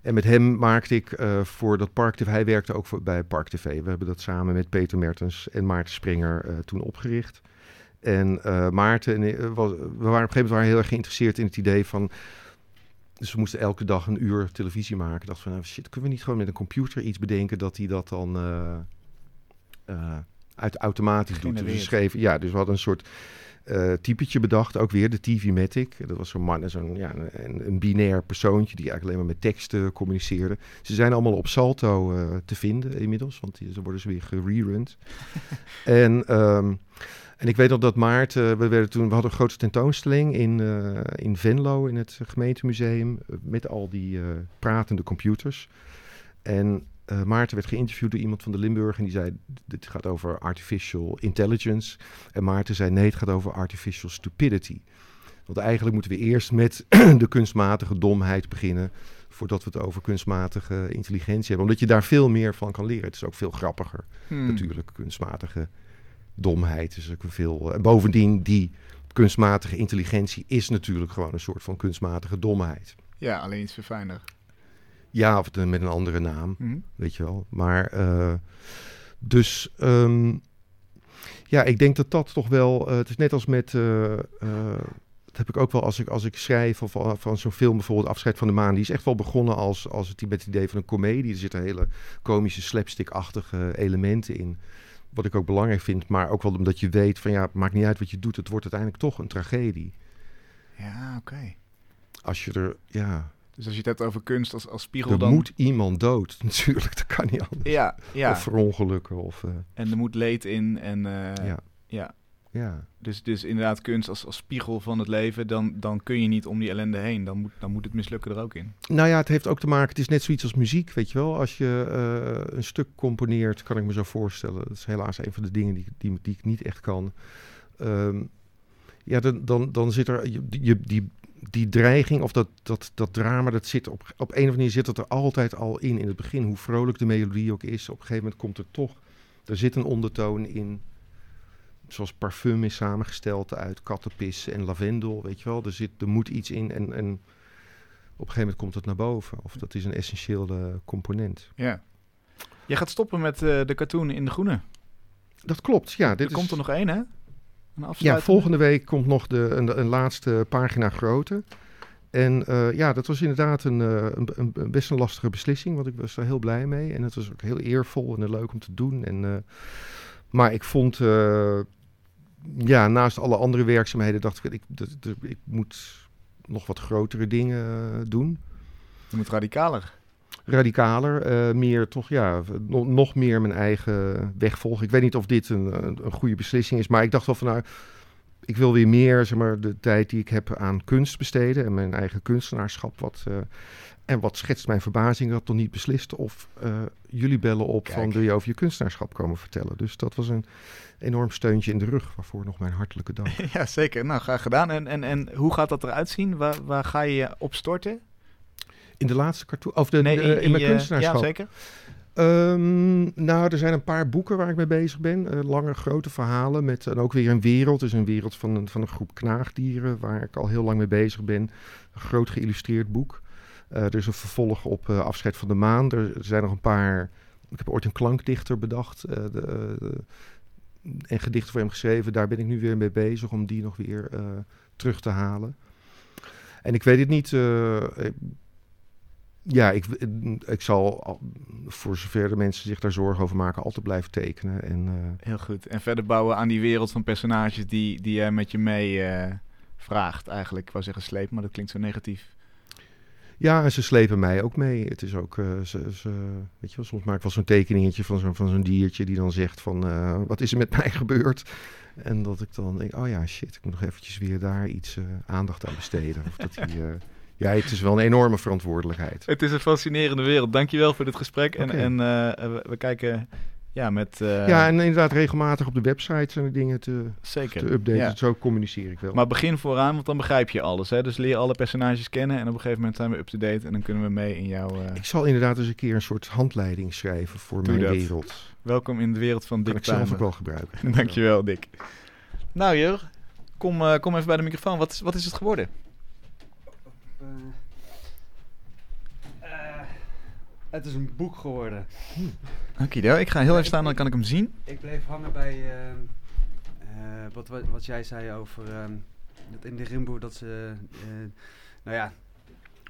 En met hem maakte ik eh, voor dat Park TV, hij werkte ook voor, bij Park TV. We hebben dat samen met Peter Mertens en Maarten Springer toen opgericht. En Maarten en was, we waren op een gegeven moment heel erg geïnteresseerd in het idee van dus we moesten elke dag een uur televisie maken. Dacht van, nou, shit, kunnen we niet gewoon met een computer iets bedenken dat hij dat dan uit automatisch doet. Dus we Genereert. schreven, ja, dus we hadden een soort eh typetje bedacht, ook weer de TV-Matic. Dat was zo'n man, zo'n ja, een, een binair persoontje die eigenlijk alleen maar met teksten communiceerde. Ze zijn allemaal op Salto eh, te vinden inmiddels, want die, ze worden ze weer gererund. en ehm, en ik weet nog dat Maarten, we, werden toen, we hadden een grote tentoonstelling in, eh, in Venlo, in het gemeentemuseum, eh, met al die eh, pratende computers. En eh, Maarten werd geïnterviewd door iemand van de Limburg en die zei, dit gaat over artificial intelligence. En Maarten zei, nee, het gaat over artificial stupidity. Want eigenlijk moeten we eerst met de kunstmatige domheid beginnen, voordat we het over kunstmatige intelligentie hebben. Omdat je daar veel meer van kan leren. Het is ook veel grappiger Hmm. natuurlijk kunstmatige domheid is ook veel. En bovendien, die kunstmatige intelligentie is natuurlijk gewoon een soort van kunstmatige domheid. Ja, alleen iets verfijnder. Ja, of met een andere naam, Hm? weet je wel. Maar eh, dus ehm, ja, ik denk dat dat toch wel. eh, het is net als met. eh, dat heb ik ook wel als ik, als ik schrijf of van zo'n film, bijvoorbeeld Afscheid van de Maan. Die is echt wel begonnen als, als het, met het idee van een komedie. Er zitten hele komische, slapstick-achtige elementen in. Wat ik ook belangrijk vind, maar ook wel omdat je weet van ja, het maakt niet uit wat je doet. Het wordt uiteindelijk toch een tragedie. Ja, oké. Als je er, ja, Dus als je het hebt over kunst als, als spiegel er dan... moet iemand dood. Natuurlijk, dat kan niet anders. Ja, ja. Of verongelukken of, eh, En er moet leed in en... eh, ja, ja. ja. Dus, dus inderdaad kunst als, als spiegel van het leven, dan, dan kun je niet om die ellende heen. Dan moet, dan moet het mislukken er ook in. Nou ja, het heeft ook te maken, het is net zoiets als muziek, weet je wel. Als je eh, een stuk componeert, kan ik me zo voorstellen. Dat is helaas een van de dingen die, die, die ik niet echt kan. Ehm, ja, dan, dan, dan zit er, je, je, die, die dreiging of dat, dat, dat drama, dat zit op, op een of andere manier zit het er altijd al in. In het begin, hoe vrolijk de melodie ook is, op een gegeven moment komt er toch, er zit een ondertoon in. Zoals parfum is samengesteld uit kattenpis en lavendel, weet je wel. Er, zit, er moet iets in en, en op een gegeven moment komt het naar boven. Of dat is een essentiële component. Ja. Jij gaat stoppen met eh, de cartoon in de groene. Dat klopt, ja. Dit er komt is, er nog één, hè? Een ja, volgende week komt nog de, een, een laatste pagina grootte. En eh, ja, dat was inderdaad een, eh, een, een- een best een lastige beslissing, want ik was er heel blij mee. En het was ook heel eervol en leuk om te doen. En, eh, maar ik vond, eh, ja, naast alle andere werkzaamheden dacht ik, ik, dat- dat- ik moet nog wat grotere dingen doen. Je moet radicaler. Radicaler, eh, meer toch ja, nog, nog meer mijn eigen weg volgen. Ik weet niet of dit een, een, een goede beslissing is, maar ik dacht wel van nou, ik wil weer meer zeg maar, de tijd die ik heb aan kunst besteden en mijn eigen kunstenaarschap. Wat, eh, en wat schetst mijn verbazing, had nog niet beslist of eh, jullie bellen op Kijk. van wil je over je kunstenaarschap komen vertellen. Dus dat was een enorm steuntje in de rug, waarvoor nog mijn hartelijke dank. ja, zeker. Nou, graag gedaan. En, en, en hoe gaat dat eruit zien? Waar, waar ga je op storten? In de laatste cartoon, of de, in, mijn je- kunstenaarschap. Ja, zeker. Ehm, nou, er zijn een paar boeken waar ik mee bezig ben. Eh, lange, grote verhalen met en ook weer een wereld. Dus een wereld van een, van een groep knaagdieren waar ik al heel lang mee bezig ben. Een groot geïllustreerd boek. Eh, er is een vervolg op eh, Afscheid van de Maan. Er zijn nog een paar... Ik heb ooit een klankdichter bedacht. de, en gedichten voor hem geschreven. Daar ben ik nu weer mee bezig om die nog weer terug te halen. En ik weet het niet... ja, ik, ik zal, al- voor zover de mensen zich daar zorgen over maken, altijd blijven tekenen. En, eh, Heel goed. En verder bouwen aan die wereld van personages die, die jij met je mee eh, vraagt eigenlijk. Ik wou zeggen sleep, maar dat klinkt zo negatief. ja, en ze slepen mij ook mee. Het is ook, eh, ze, ze, weet je wel, soms maak ik wel zo'n tekeningetje van zo'n van zo'n diertje die dan zegt van, wat is er met mij gebeurd? En dat ik dan denk, oh ja, shit, ik moet nog eventjes weer daar iets aandacht aan besteden. Of dat die, eh, ja, het is wel een enorme verantwoordelijkheid. Het is een fascinerende wereld. Dankjewel voor dit gesprek. En, eh, we, we kijken ja, met... eh, ja, en inderdaad regelmatig op de website zijn er dingen te, zeker. te updaten. Ja. Zo communiceer ik wel. Maar begin vooraan, want dan begrijp je alles. Hè? Dus leer alle personages kennen en op een gegeven moment zijn we up-to-date en dan kunnen we mee in jouw... eh, Ik zal inderdaad eens een keer een soort handleiding schrijven voor Doe mijn dat. wereld. Welkom in de wereld van Kan Dick ik zelf ook wel gebruiken. Dankjewel, Dick. Nou, Jur, kom, kom even bij de microfoon. Wat is, wat is het geworden? Eh, eh, het is een boek geworden. Oké, ik ga heel even staan, dan kan ik hem zien. Ik bleef hangen bij eh, wat, wat, wat jij zei over ehm, dat in de Rimbo dat ze, nou ja,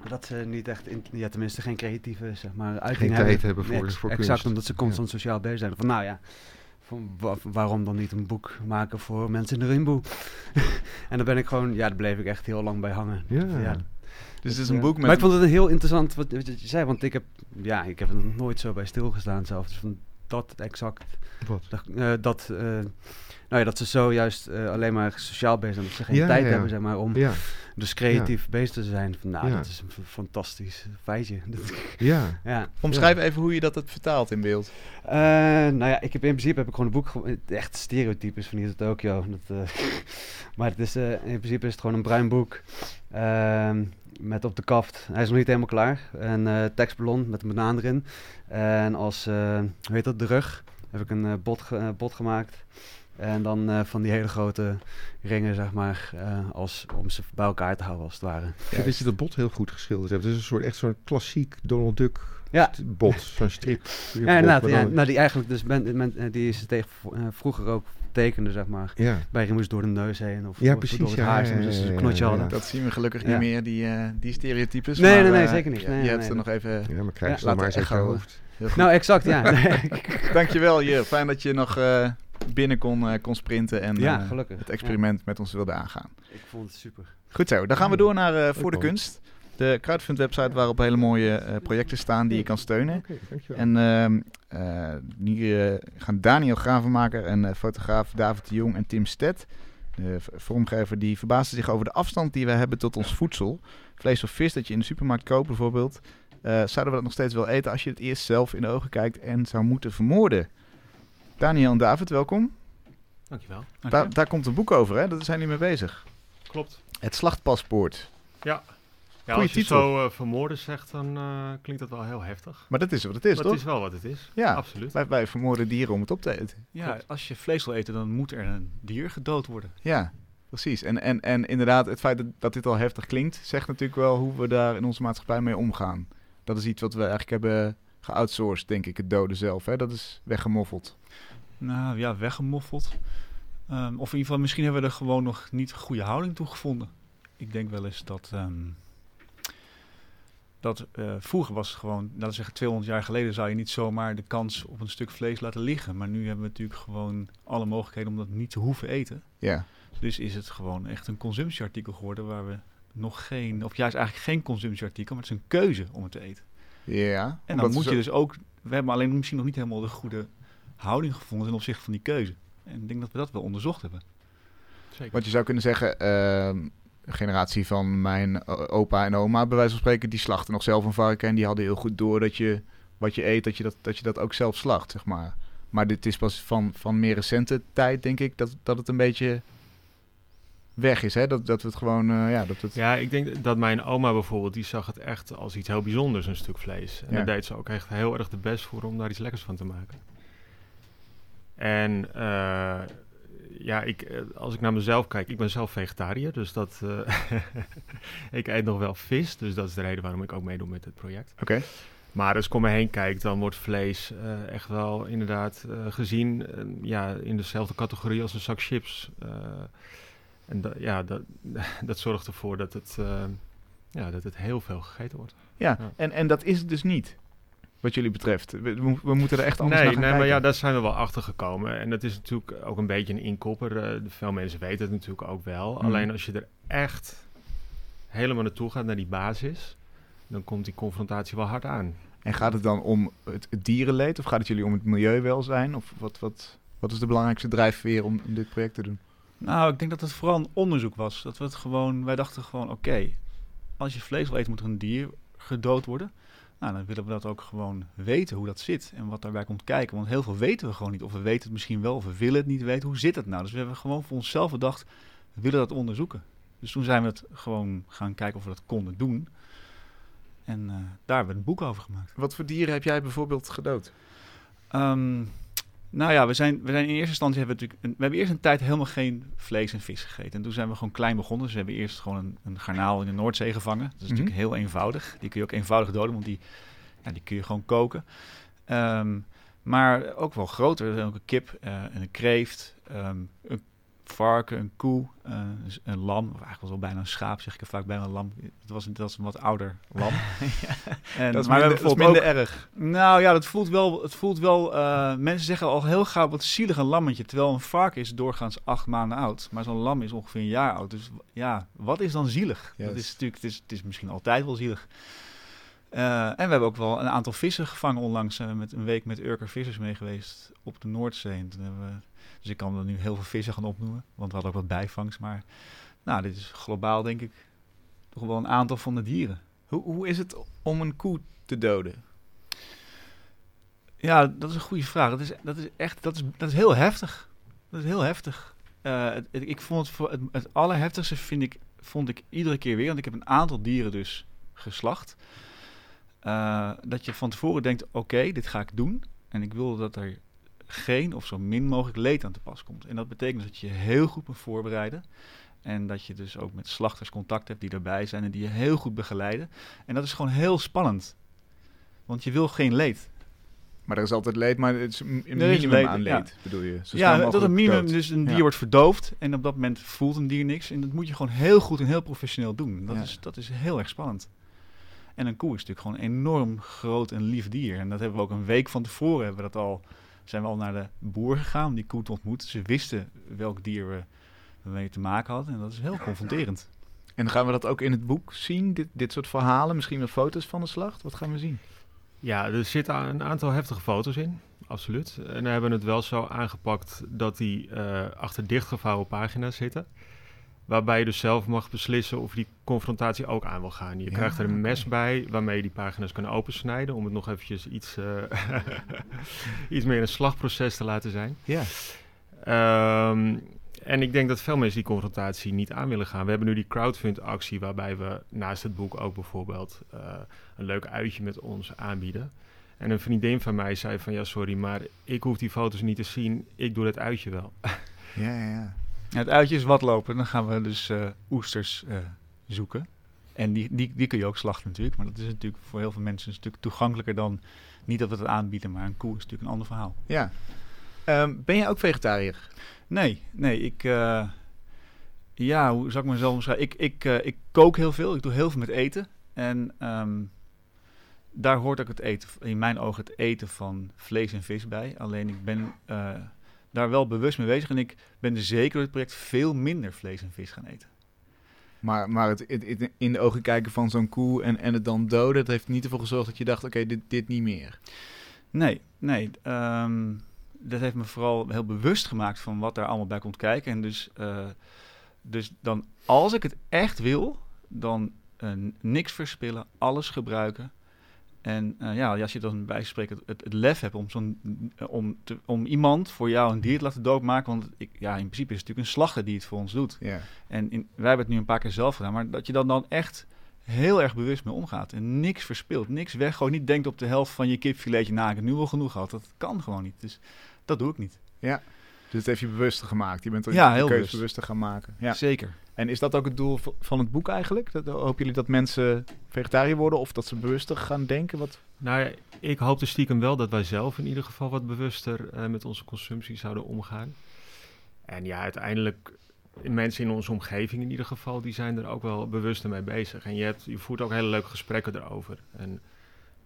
dat ze niet echt, in, ja, tenminste geen creatieve zeg maar, uiting tijd hebben voor- Ex- voor Exact, kunst. omdat ze constant sociaal bezig zijn. Van nou ja, van, wa- waarom dan niet een boek maken voor mensen in de Rimbo? en dan ben ik gewoon, ja, daar bleef ik echt heel lang bij hangen. Ja. Dus het is een boek met... Maar ik vond het een heel interessant wat, wat je zei, want ik heb, ja, ik heb er nog nooit zo bij stilgestaan zelf. Dus van dat exact, Wat? dat, eh, dat, eh, nou ja, dat ze zo juist eh, alleen maar sociaal bezig zijn, dat ze geen Ja, tijd ja. hebben, zeg maar, om Ja, dus creatief bezig te zijn. Van, nou, Ja. dat is een fantastisch feitje. Dat- ja. ja. Omschrijf even hoe je dat hebt vertaald in beeld. Eh, nou ja, ik heb in principe heb ik gewoon een boek, echt stereotypes van hier tot Tokio. Dat, eh, maar het is, eh, in principe is het gewoon een bruin boek ehm, met op de kaft. Hij is nog niet helemaal klaar. En eh tekstballon met een banaan erin. En als, eh, hoe heet dat, de rug heb ik een eh, bot, ge- bot gemaakt. En dan van die hele grote ringen, zeg maar, als, om ze bij elkaar te houden als het ware. Vind dat je dat bot heel goed geschilderd hebt. Het is een soort, echt zo'n klassiek Donald Duck Ja. bot, zo'n strip. Ja, inderdaad. Ja, nou, die eigenlijk dus ben, die is tegen vroeger ook tekende, zeg maar. ja. bij Remus door de neus heen of, Ja, of precies, door het ja, haar, ja, dus een knotje ja. hadden. Dat zien we gelukkig Ja. niet meer, die, eh, die stereotypes. Nee, maar, nee, nee, eh, zeker niet. Je, Nee, je nee, hebt er nog even... ja, maar krijg ze maar eens uit je hoofd. Heel goed. Nou, exact, ja. Dankjewel, Jur. Fijn dat je nog eh, binnen kon, eh, kon sprinten en ja, eh, gelukkig. het experiment met ons wilde aangaan. Ja, ik vond het super. Goed zo, dan gaan we door naar eh, Voor de. Kunst. De crowdfund website waarop hele mooie eh, projecten staan die je kan steunen. Oké, dankjewel. En ehm, eh, nu eh, gaan Daniel Gravenmaker en eh, fotograaf David de Jong en Tim Stet, de vormgever, die verbaasden zich over de afstand die we hebben tot ons voedsel. Vlees of vis dat je in de supermarkt koopt bijvoorbeeld. Eh, zouden we dat nog steeds wel eten als je het eerst zelf in de ogen kijkt en zou moeten vermoorden? Daniel en David, welkom. Dankjewel. Daar, daar komt een boek over, hè? Daar zijn jullie mee bezig. Klopt. Het slachtpaspoort. Ja. Ja, Goeie als je titel. zo eh, vermoorden zegt, dan eh, klinkt dat wel heel heftig. Maar dat is wat het is, maar toch? het is wel wat het is. Ja. Absoluut. Wij, wij vermoorden dieren om het op te eten. Ja, Klopt. als je vlees wil eten, dan moet er een dier gedood worden. Ja, precies. En, en, en inderdaad, het feit dat, dat dit al heftig klinkt, zegt natuurlijk wel hoe we daar in onze maatschappij mee omgaan. Dat is iets wat we eigenlijk hebben geoutsourced, denk ik, het doden zelf. Hè? Dat is weggemoffeld. Nou ja, weggemoffeld. Ehm, of in ieder geval, misschien hebben we er gewoon nog niet een goede houding toe gevonden. Ik denk wel eens dat. ehm, dat eh, vroeger was het gewoon, laten we zeggen 200 jaar geleden, zou je niet zomaar de kans op een stuk vlees laten liggen. Maar nu hebben we natuurlijk gewoon alle mogelijkheden om dat niet te hoeven eten. Ja, Dus is het gewoon echt een consumptieartikel geworden waar we nog geen, of juist eigenlijk geen consumptieartikel, maar het is een keuze om het te eten. ja. En dan moet zo- je dus ook, we hebben alleen misschien nog niet helemaal de goede houding gevonden ten opzichte van die keuze. En ik denk dat we dat wel onderzocht hebben. Zeker. Want je zou kunnen zeggen, ehm, generatie van mijn o- opa en oma, bij wijze van spreken, die slachten nog zelf een varken. En die hadden heel goed door dat je wat je eet, dat je dat, dat, je dat ook zelf slacht, zeg maar. Maar dit is pas van, van meer recente tijd, denk ik, dat, dat het een beetje weg is. Hè? Dat, dat we het gewoon, eh, ja, dat het... Ja, ik denk dat mijn oma bijvoorbeeld, die zag het echt als iets heel bijzonders, een stuk vlees. En Ja. daar deed ze ook echt heel erg de best voor om daar iets lekkers van te maken. En eh, ja, ik, eh, als ik naar mezelf kijk, ik ben zelf vegetariër, dus dat, eh, ik eet nog wel vis, dus dat is de reden waarom ik ook meedoe met het project. Oké. Maar als ik om me heen kijk, dan wordt vlees eh, echt wel inderdaad gezien ja, in dezelfde categorie als een zak chips. En da- ja, dat, dat zorgt ervoor dat het, ja, dat het heel veel gegeten wordt. Ja, Ja. En, en dat is het dus niet, wat jullie betreft. We, moeten er echt anders nee, naar gaan nee maar ja, daar zijn we wel achter gekomen. En dat is natuurlijk ook een beetje een inkopper. Eh, veel mensen weten het natuurlijk ook wel. Mhm. Alleen als je er echt helemaal naartoe gaat, naar die basis, dan komt die confrontatie wel hard aan. En gaat het dan om het, het dierenleed of gaat het jullie om het milieuwelzijn? Of wat, wat, wat is de belangrijkste drijfveer om dit project te doen? Nou, ik denk dat het vooral een onderzoek was. Dat we het gewoon, wij dachten gewoon, oké, als je vlees wil eten, moet er een dier gedood worden. Nou, dan willen we dat ook gewoon weten, hoe dat zit en wat daarbij komt kijken. Want heel veel weten we gewoon niet. Of we weten het misschien wel, of we willen het niet weten. Hoe zit het nou? Dus we hebben gewoon voor onszelf bedacht, we willen dat onderzoeken. Dus toen zijn we het gewoon gaan kijken of we dat konden doen. En eh, daar hebben we een boek over gemaakt. Wat voor dieren heb jij bijvoorbeeld gedood? Ehm, nou ja, we zijn, we zijn in eerste instantie hebben we natuurlijk. Een, we hebben eerst een tijd helemaal geen vlees en vis gegeten. En toen zijn we gewoon klein begonnen. Dus we hebben eerst gewoon een, een garnaal in de Noordzee gevangen. Dat is Mhm. natuurlijk heel eenvoudig. Die kun je ook eenvoudig doden, want die, ja, die kun je gewoon koken. Ehm, maar ook wel groter. Ook een kip eh, en een kreeft, ehm, een varken, een koe, eh, een lam. Of eigenlijk was wel bijna een schaap, zeg ik er vaak bijna een lam. Het was, dat was een wat ouder lam. En, dat is maar minder, dat is minder ook- erg. nou ja, dat voelt wel. Het voelt wel eh, mensen zeggen al heel gauw wat zielig een lammetje. Terwijl een varken is doorgaans acht maanden oud. Maar zo'n lam is ongeveer een jaar oud. Dus ja, wat is dan zielig? Dat is natuurlijk, het is, het is misschien altijd wel zielig. Eh, en we hebben ook wel een aantal vissen gevangen onlangs. Zijn we met een week met Urker vissers mee geweest op de Noordzee. En toen hebben we, dus ik kan er nu heel veel vissen gaan opnoemen. Want we hadden ook wat bijvangst. Maar nou, dit is globaal denk ik toch wel een aantal van de dieren. Hoe, hoe is het om een koe te doden? Ja, dat is een goede vraag. Dat is, dat is echt, dat is, dat is heel heftig. Dat is heel heftig. Eh, het- het- ik vond het, voor het, het allerheftigste vind ik, vond ik iedere keer weer, want ik heb een aantal dieren dus geslacht. Eh, dat je van tevoren denkt, oké, dit ga ik doen. En ik wil dat er geen of zo min mogelijk leed aan te pas komt. En dat betekent dat je je heel goed moet voorbereiden. En dat je dus ook met slachters contact hebt die erbij zijn en die je heel goed begeleiden. En dat is gewoon heel spannend. Want je wil geen leed. Maar er is altijd leed, maar het is een is minimum leed, aan ja. leed, bedoel je? Zo Ja, dat een minimum, dood. dus een dier Ja. wordt verdoofd en op dat moment voelt een dier niks. En dat moet je gewoon heel goed en heel professioneel doen. Dat, Ja. is, dat is heel erg spannend. En een koe is natuurlijk gewoon een enorm groot en lief dier. En dat hebben we ook een week van tevoren hebben we dat al, zijn we al naar de boer gegaan om die koe te ontmoeten. Ze wisten welk dier we mee te maken hadden en dat is heel confronterend. En gaan we dat ook in het boek zien, dit, dit soort verhalen? Misschien met foto's van de slacht? Wat gaan we zien? Ja, er zitten een aantal heftige foto's in, absoluut. En we hebben het wel zo aangepakt dat die eh, achter dichtgevouwen pagina's zitten. Waarbij je dus zelf mag beslissen of je die confrontatie ook aan wil gaan. Je Ja, krijgt er een mes bij waarmee je die pagina's kan opensnijden. Om het nog eventjes iets, eh, iets meer een slagproces te laten zijn. Ja. Ehm, en ik denk dat veel mensen die confrontatie niet aan willen gaan. We hebben nu die crowdfund-actie waarbij we naast het boek ook bijvoorbeeld eh, een leuk uitje met ons aanbieden. En een vriendin van mij zei van ja, sorry, maar ik hoef die foto's niet te zien. Ik doe het uitje wel. Ja. Ja, het uitje is wat lopen. Dan gaan we dus eh, oesters eh, zoeken. En die, die, die kun je ook slachten natuurlijk. Maar dat is natuurlijk voor heel veel mensen een stuk toegankelijker dan... Niet dat we het aanbieden, maar een koe is natuurlijk een ander verhaal. ja. Ehm, ben jij ook vegetariër? Nee, nee, ik... eh, ja, hoe zou ik mezelf omschrijven? Ik, ik, ik kook heel veel. Ik doe heel veel met eten. En ehm, daar hoort ook het eten, in mijn ogen het eten van vlees en vis bij. Alleen ik ben daar wel bewust mee bezig. En ik ben er zeker door het project veel minder vlees en vis gaan eten. Maar, maar het, het- het in de ogen kijken van zo'n koe en, en het dan doden, dat heeft niet ervoor gezorgd dat je dacht, oké, dit, dit niet meer. Nee, nee. ehm, dat heeft me vooral heel bewust gemaakt van wat daar allemaal bij komt kijken. En dus, eh, dus dan, als ik het echt wil, dan eh, niks verspillen, alles gebruiken. En eh, ja, als je dan bij spreken het, het, het lef hebt om, zo'n, om, te, om iemand voor jou een dier te laten doodmaken. Want ik, ja, in principe is het natuurlijk een slachter die het voor ons doet. Ja. En in, wij hebben het nu een paar keer zelf gedaan, maar dat je dan, dan echt heel erg bewust mee omgaat. En niks verspilt, niks weg. Gewoon niet denkt op de helft van je kipfiletje, nou, ik heb nu wel genoeg gehad. Dat kan gewoon niet. Dus dat doe ik niet. Dus het heeft je bewuster gemaakt. Je bent er Ja, heel keuze bewust. bewuster gaan maken. Ja. Zeker. En is dat ook het doel van het boek eigenlijk? Dat, hopen jullie dat mensen vegetariër worden of dat ze bewuster gaan denken? Wat... Nou ja, ik hoopte stiekem wel dat wij zelf in ieder geval wat bewuster eh, met onze consumptie zouden omgaan. En ja, uiteindelijk, mensen in onze omgeving in ieder geval, die zijn er ook wel bewuster mee bezig. En je, hebt, je voert ook hele leuke gesprekken erover. En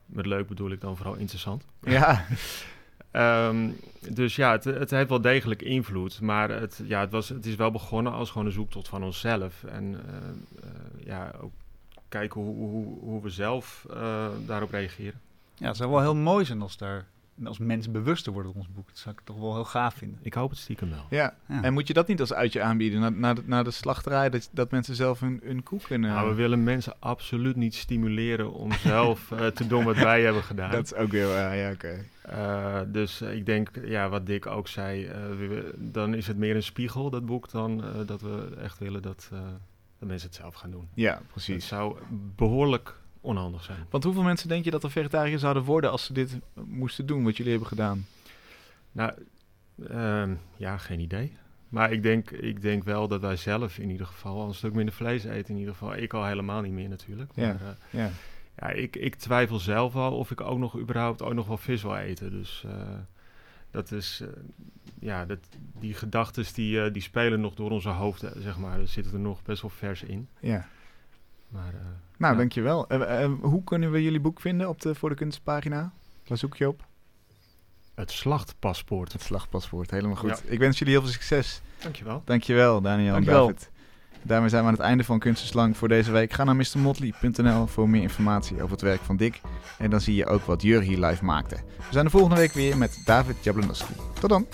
met leuk bedoel ik dan vooral interessant. Ja, Ehm, dus ja, het, het heeft wel degelijk invloed. Maar het, ja, het, was, het is wel begonnen als gewoon een zoektocht van onszelf. En eh, eh, ja, ook kijken hoe, hoe, hoe we zelf eh, daarop reageren. Ja, het zou wel heel mooi zijn als, daar, als mensen bewuster worden op ons boek. Dat zou ik toch wel heel gaaf vinden. Ik hoop het stiekem wel. ja. Ja. En moet je dat niet als uitje aanbieden naar, naar, de, naar de slachterij? Dat, dat mensen zelf hun, hun koek kunnen... Nou, we willen mensen absoluut niet stimuleren om zelf eh, te doen wat wij hebben gedaan. dat is ook weer... waar, ja, oké. Eh, dus eh, ik denk, ja, wat Dick ook zei, eh, dan is het meer een spiegel, dat boek, dan eh, dat we echt willen dat, eh, dat mensen het zelf gaan doen. Ja, Het precies. zou behoorlijk onhandig zijn. Want hoeveel mensen denk je dat er vegetariër zouden worden als ze dit moesten doen, wat jullie hebben gedaan? Nou, ehm, ja, geen idee. Maar ik denk, ik denk wel dat wij zelf in ieder geval al een stuk minder vlees eten. In ieder geval, ik al helemaal niet meer natuurlijk. Ja. Maar, Ja. Ja, ik, ik twijfel zelf al of ik ook nog überhaupt ook nog wel vis wil eten. Dus eh, dat is, eh, ja, dat, die gedachten die, eh, die spelen nog door onze hoofden, zeg maar. Er zitten er nog best wel vers in. ja. Maar eh, Nou, Ja. dankjewel. Hoe kunnen we jullie boek vinden op de Voor de Kunstpagina? Waar zoek je op? het slachtpaspoort. Het slagpaspoort, helemaal goed. Ja. Ik wens jullie heel veel succes. Dankjewel. Dankjewel, Daniel Dankjewel. en David. Daarmee zijn we aan het einde van Kunst is Lang voor deze week. Ga naar mrmotley.nl voor meer informatie over het werk van Dick. En dan zie je ook wat Jur hier live maakte. We zijn de volgende week weer met David Jablonowski. Tot dan.